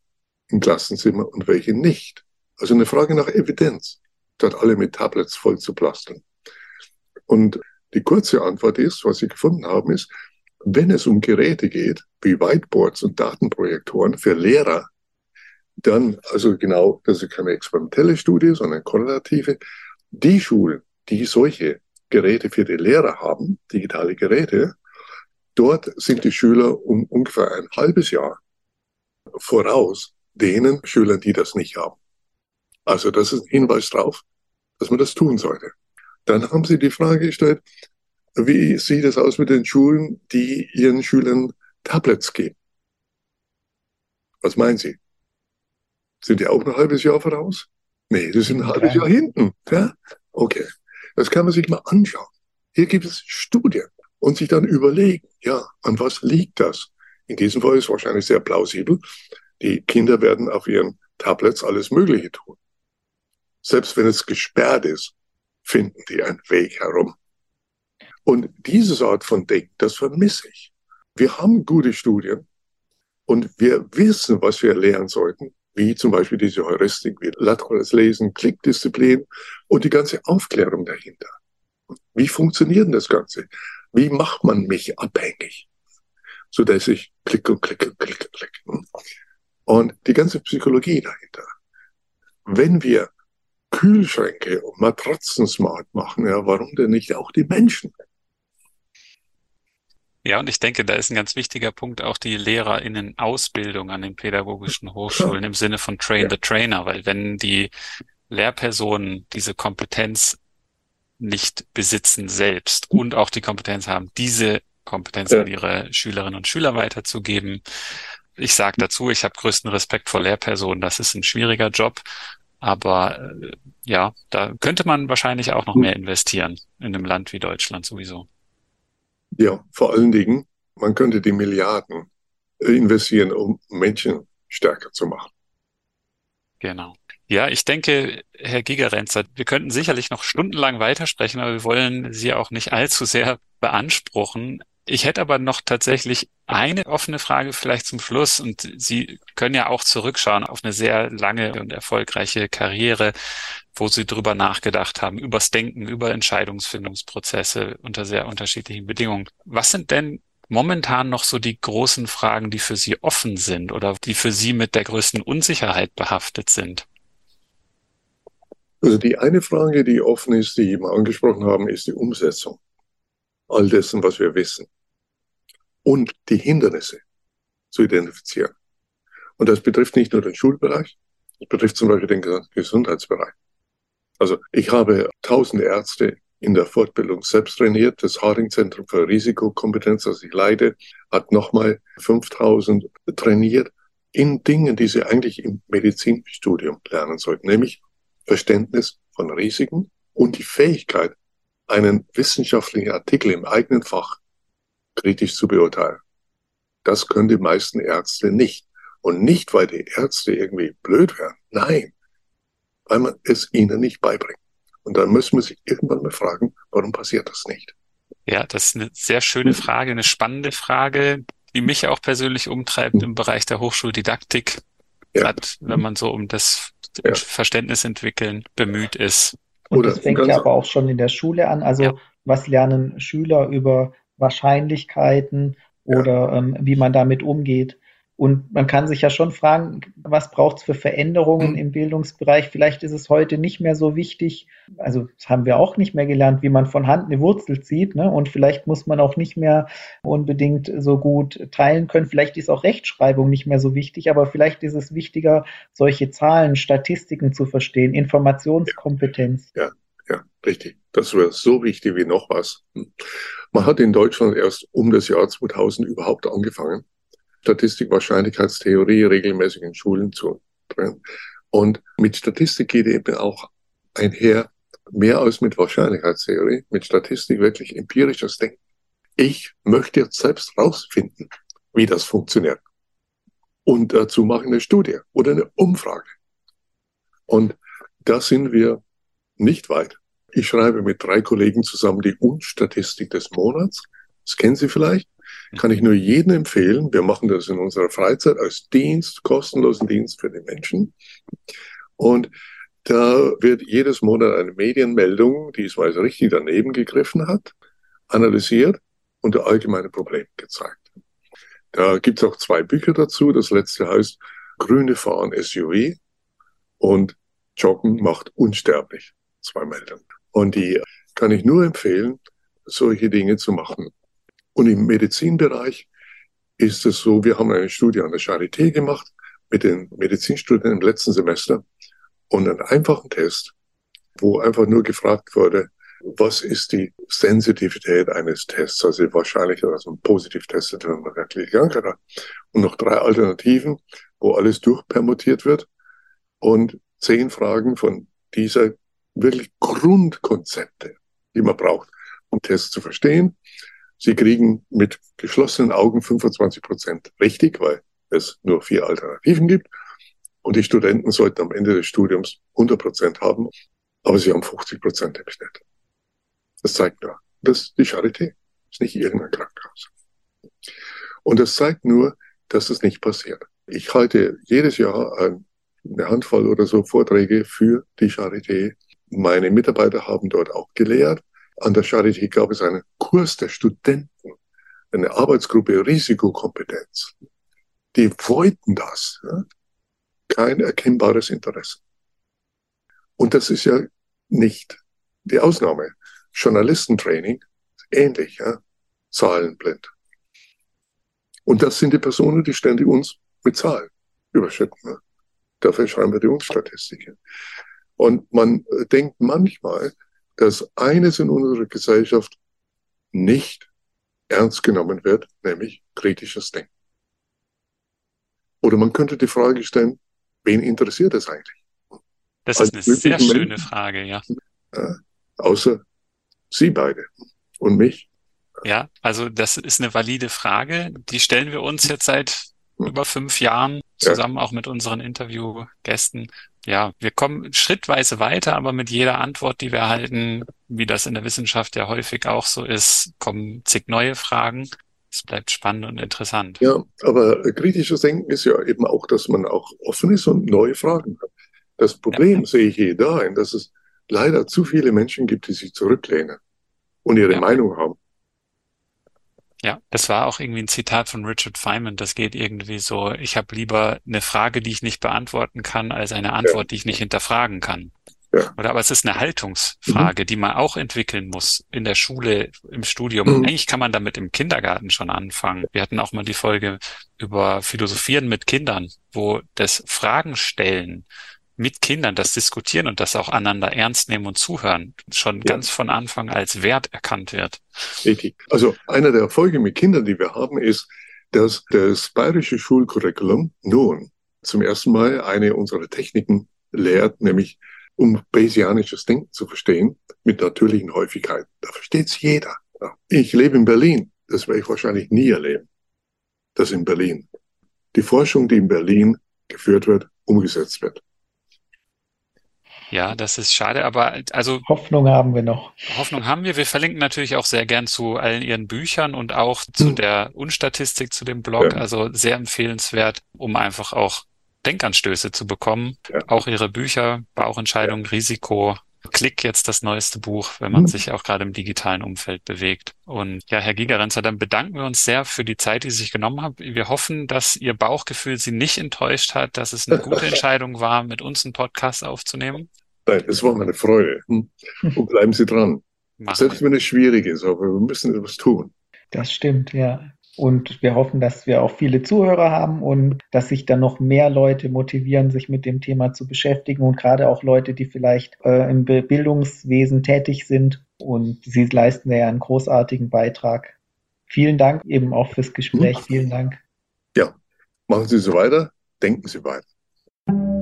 im Klassenzimmer und welche nicht? Also eine Frage nach Evidenz, statt alle mit Tablets voll zu plasteln. Und die kurze Antwort ist, was sie gefunden haben, ist, wenn es um Geräte geht, wie Whiteboards und Datenprojektoren für Lehrer, dann, also genau, das ist keine experimentelle Studie, sondern korrelative, die Schulen, die solche Geräte für die Lehrer haben, digitale Geräte, dort sind die Schüler um ungefähr ein halbes Jahr voraus denen Schülern, die das nicht haben. Also das ist ein Hinweis darauf, dass man das tun sollte. Dann haben sie die Frage gestellt, wie sieht es aus mit den Schulen, die ihren Schülern Tablets geben? Was meinen Sie? Sind die auch ein halbes Jahr voraus? Nee, die sind ein halbes Jahr hinten. Ja? Okay. Das kann man sich mal anschauen. Hier gibt es Studien und sich dann überlegen, ja, an was liegt das? In diesem Fall ist es wahrscheinlich sehr plausibel. Die Kinder werden auf ihren Tablets alles Mögliche tun. Selbst wenn es gesperrt ist, finden die einen Weg herum. Und diese Art von Denken, das vermisse ich. Wir haben gute Studien und wir wissen, was wir lernen sollten, wie zum Beispiel diese Heuristik, wie laterales Lesen, Klickdisziplin und die ganze Aufklärung dahinter. Wie funktioniert denn das Ganze? Wie macht man mich abhängig? So dass ich klick und klick und klick und klick. Und die ganze Psychologie dahinter. Wenn wir Kühlschränke und Matratzen smart machen, ja, warum denn nicht auch die Menschen? Ja, und ich denke, da ist ein ganz wichtiger Punkt auch die LehrerInnen-Ausbildung an den pädagogischen Hochschulen im Sinne von Train the Trainer, weil wenn die Lehrpersonen diese Kompetenz nicht besitzen selbst und auch die Kompetenz haben, diese Kompetenz an ihre Schülerinnen und Schüler weiterzugeben. Ich sage dazu, ich habe größten Respekt vor Lehrpersonen. Das ist ein schwieriger Job, aber äh, ja, da könnte man wahrscheinlich auch noch mehr investieren in einem Land wie Deutschland sowieso. Ja, vor allen Dingen, man könnte die Milliarden investieren, um Menschen stärker zu machen. Genau. Ja, ich denke, Herr Gigerenzer, wir könnten sicherlich noch stundenlang weitersprechen, aber wir wollen Sie auch nicht allzu sehr beanspruchen. Ich hätte aber noch tatsächlich eine offene Frage vielleicht zum Schluss und Sie können ja auch zurückschauen auf eine sehr lange und erfolgreiche Karriere, wo Sie drüber nachgedacht haben, übers Denken, über Entscheidungsfindungsprozesse unter sehr unterschiedlichen Bedingungen. Was sind denn momentan noch so die großen Fragen, die für Sie offen sind oder die für Sie mit der größten Unsicherheit behaftet sind? Also die eine Frage, die offen ist, die wir angesprochen haben, ist die Umsetzung all dessen, was wir wissen. Und die Hindernisse zu identifizieren. Und das betrifft nicht nur den Schulbereich, es betrifft zum Beispiel den Gesundheitsbereich. Also ich habe tausende Ärzte in der Fortbildung selbst trainiert. Das Harding-Zentrum für Risikokompetenz, das ich leite, hat nochmal 5000 trainiert in Dingen, die sie eigentlich im Medizinstudium lernen sollten, nämlich Verständnis von Risiken und die Fähigkeit, einen wissenschaftlichen Artikel im eigenen Fach kritisch zu beurteilen. Das können die meisten Ärzte nicht. Und nicht, weil die Ärzte irgendwie blöd wären. Nein, weil man es ihnen nicht beibringt. Und dann müssen wir sich irgendwann mal fragen, warum passiert das nicht? Ja, das ist eine sehr schöne Frage, eine spannende Frage, die mich auch persönlich umtreibt hm. im Bereich der Hochschuldidaktik. Ja. Gerade wenn man so um das ja. Verständnis entwickeln bemüht ist. Und Oder das fängt ja aber auch schon in der Schule an. Also ja. was lernen Schüler über Wahrscheinlichkeiten oder ähm, wie man damit umgeht? Und man kann sich ja schon fragen, was braucht es für Veränderungen mhm. im Bildungsbereich? Vielleicht ist es heute nicht mehr so wichtig, also das haben wir auch nicht mehr gelernt, wie man von Hand eine Wurzel zieht. Ne? Und vielleicht muss man auch nicht mehr unbedingt so gut teilen können. Vielleicht ist auch Rechtschreibung nicht mehr so wichtig, aber vielleicht ist es wichtiger, solche Zahlen, Statistiken zu verstehen, Informationskompetenz. Ja, ja, richtig. Das wäre so wichtig wie noch was. Man hat in Deutschland erst um das Jahr 2000 überhaupt angefangen, Statistik, Wahrscheinlichkeitstheorie regelmäßig in Schulen zu. Und mit Statistik geht eben auch einher, mehr als mit Wahrscheinlichkeitstheorie, mit Statistik wirklich empirisches Denken. Ich möchte jetzt selbst rausfinden, wie das funktioniert. Und dazu mache ich eine Studie oder eine Umfrage. Und da sind wir nicht weit. Ich schreibe mit drei Kollegen zusammen die Unstatistik des Monats. Das kennen Sie vielleicht. Kann ich nur jedem empfehlen. Wir machen das in unserer Freizeit als Dienst, kostenlosen Dienst für die Menschen. Und da wird jedes Monat eine Medienmeldung, die es mal richtig daneben gegriffen hat, analysiert und der allgemeine Problem gezeigt. Da gibt es auch zwei Bücher dazu. Das letzte heißt Grüne fahren SUV und Joggen macht unsterblich. Zwei Meldungen. Und die kann ich nur empfehlen, solche Dinge zu machen. Und im Medizinbereich ist es so, wir haben eine Studie an der Charité gemacht mit den Medizinstudenten im letzten Semester und einen einfachen Test, wo einfach nur gefragt wurde, was ist die Sensitivität eines Tests, also die Wahrscheinlichkeit, dass man positiv testet, wenn man wirklich Krankheit hat. Und noch drei Alternativen, wo alles durchpermutiert wird und zehn Fragen von dieser wirklich Grundkonzepte, die man braucht, um Tests zu verstehen. Sie kriegen mit geschlossenen Augen 25 Prozent richtig, weil es nur vier Alternativen gibt. Und die Studenten sollten am Ende des Studiums 100 Prozent haben, aber sie haben 50 Prozent im Schnitt. Das zeigt nur, das ist die Charité, ist nicht irgendein Krankenhaus. Und das zeigt nur, dass es nicht passiert. Ich halte jedes Jahr eine Handvoll oder so Vorträge für die Charité. Meine Mitarbeiter haben dort auch gelehrt. An der Charité gab es einen Kurs der Studenten, eine Arbeitsgruppe Risikokompetenz. Die wollten das. Ja? Kein erkennbares Interesse. Und das ist ja nicht die Ausnahme. Journalistentraining, ähnlich, ja, zahlenblind. Und das sind die Personen, die ständig uns mit Zahlen überschütten. Dafür schreiben wir die Unstatistiken. Und man denkt manchmal, dass eines in unserer Gesellschaft nicht ernst genommen wird, nämlich kritisches Denken. Oder man könnte die Frage stellen, wen interessiert es eigentlich? Das ist eine sehr schöne Menschen, Frage, ja. ja. Außer Sie beide und mich. Ja, also das ist eine valide Frage. Die stellen wir uns jetzt seit hm. über fünf Jahren zusammen ja. auch mit unseren Interviewgästen. Ja, wir kommen schrittweise weiter, aber mit jeder Antwort, die wir erhalten, wie das in der Wissenschaft ja häufig auch so ist, kommen zig neue Fragen. Es bleibt spannend und interessant. Ja, aber kritisches Denken ist ja eben auch, dass man auch offen ist und neue Fragen hat. Das Problem ja. sehe ich hier dahin, dass es leider zu viele Menschen gibt, die sich zurücklehnen und ihre ja. Meinung haben. Ja, das war auch irgendwie ein Zitat von Richard Feynman. Das geht irgendwie so, ich habe lieber eine Frage, die ich nicht beantworten kann, als eine Antwort, ja. die ich nicht hinterfragen kann. Ja. Oder aber es ist eine Haltungsfrage, mhm. die man auch entwickeln muss in der Schule, im Studium. Mhm. Eigentlich kann man damit im Kindergarten schon anfangen. Wir hatten auch mal die Folge über Philosophieren mit Kindern, wo das Fragen stellen mit Kindern das diskutieren und das auch einander ernst nehmen und zuhören, schon ja. ganz von Anfang als Wert erkannt wird. Richtig. Also einer der Erfolge mit Kindern, die wir haben, ist, dass das bayerische Schulcurriculum nun zum ersten Mal eine unserer Techniken lehrt, nämlich um Bayesianisches Denken zu verstehen, mit natürlichen Häufigkeiten. Da versteht es jeder. Ich lebe in Berlin. Das werde ich wahrscheinlich nie erleben. Das in Berlin. Die Forschung, die in Berlin geführt wird, umgesetzt wird. Ja, das ist schade, aber also Hoffnung haben wir noch. Hoffnung haben wir. Wir verlinken natürlich auch sehr gern zu allen Ihren Büchern und auch zu hm. der Unstatistik zu dem Blog. Ja. Also sehr empfehlenswert, um einfach auch Denkanstöße zu bekommen. Ja. Auch Ihre Bücher, Bauchentscheidung, ja. Risiko, Klick jetzt das neueste Buch, wenn man mhm. sich auch gerade im digitalen Umfeld bewegt. Und ja, Herr Gigerenzer, dann bedanken wir uns sehr für die Zeit, die Sie sich genommen haben. Wir hoffen, dass Ihr Bauchgefühl Sie nicht enttäuscht hat, dass es eine gute Entscheidung war, mit uns einen Podcast aufzunehmen. Nein, es war meine Freude. Hm? Und bleiben Sie dran. Machen Selbst wenn es schwierig ist, aber wir müssen etwas tun. Das stimmt, ja. Und wir hoffen, dass wir auch viele Zuhörer haben und dass sich dann noch mehr Leute motivieren, sich mit dem Thema zu beschäftigen und gerade auch Leute, die vielleicht äh, im Bildungswesen tätig sind. Und sie leisten ja einen großartigen Beitrag. Vielen Dank eben auch fürs Gespräch. Hm. Vielen Dank. Ja, machen Sie so weiter. Denken Sie weiter.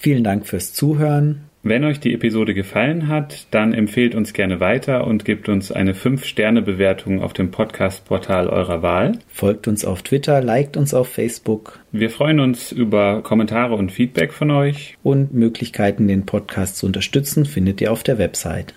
Vielen Dank fürs Zuhören. Wenn euch die Episode gefallen hat, dann empfehlt uns gerne weiter und gebt uns eine 5-Sterne-Bewertung auf dem Podcast-Portal eurer Wahl. Folgt uns auf Twitter, liked uns auf Facebook. Wir freuen uns über Kommentare und Feedback von euch. Und Möglichkeiten, den Podcast zu unterstützen, findet ihr auf der Website.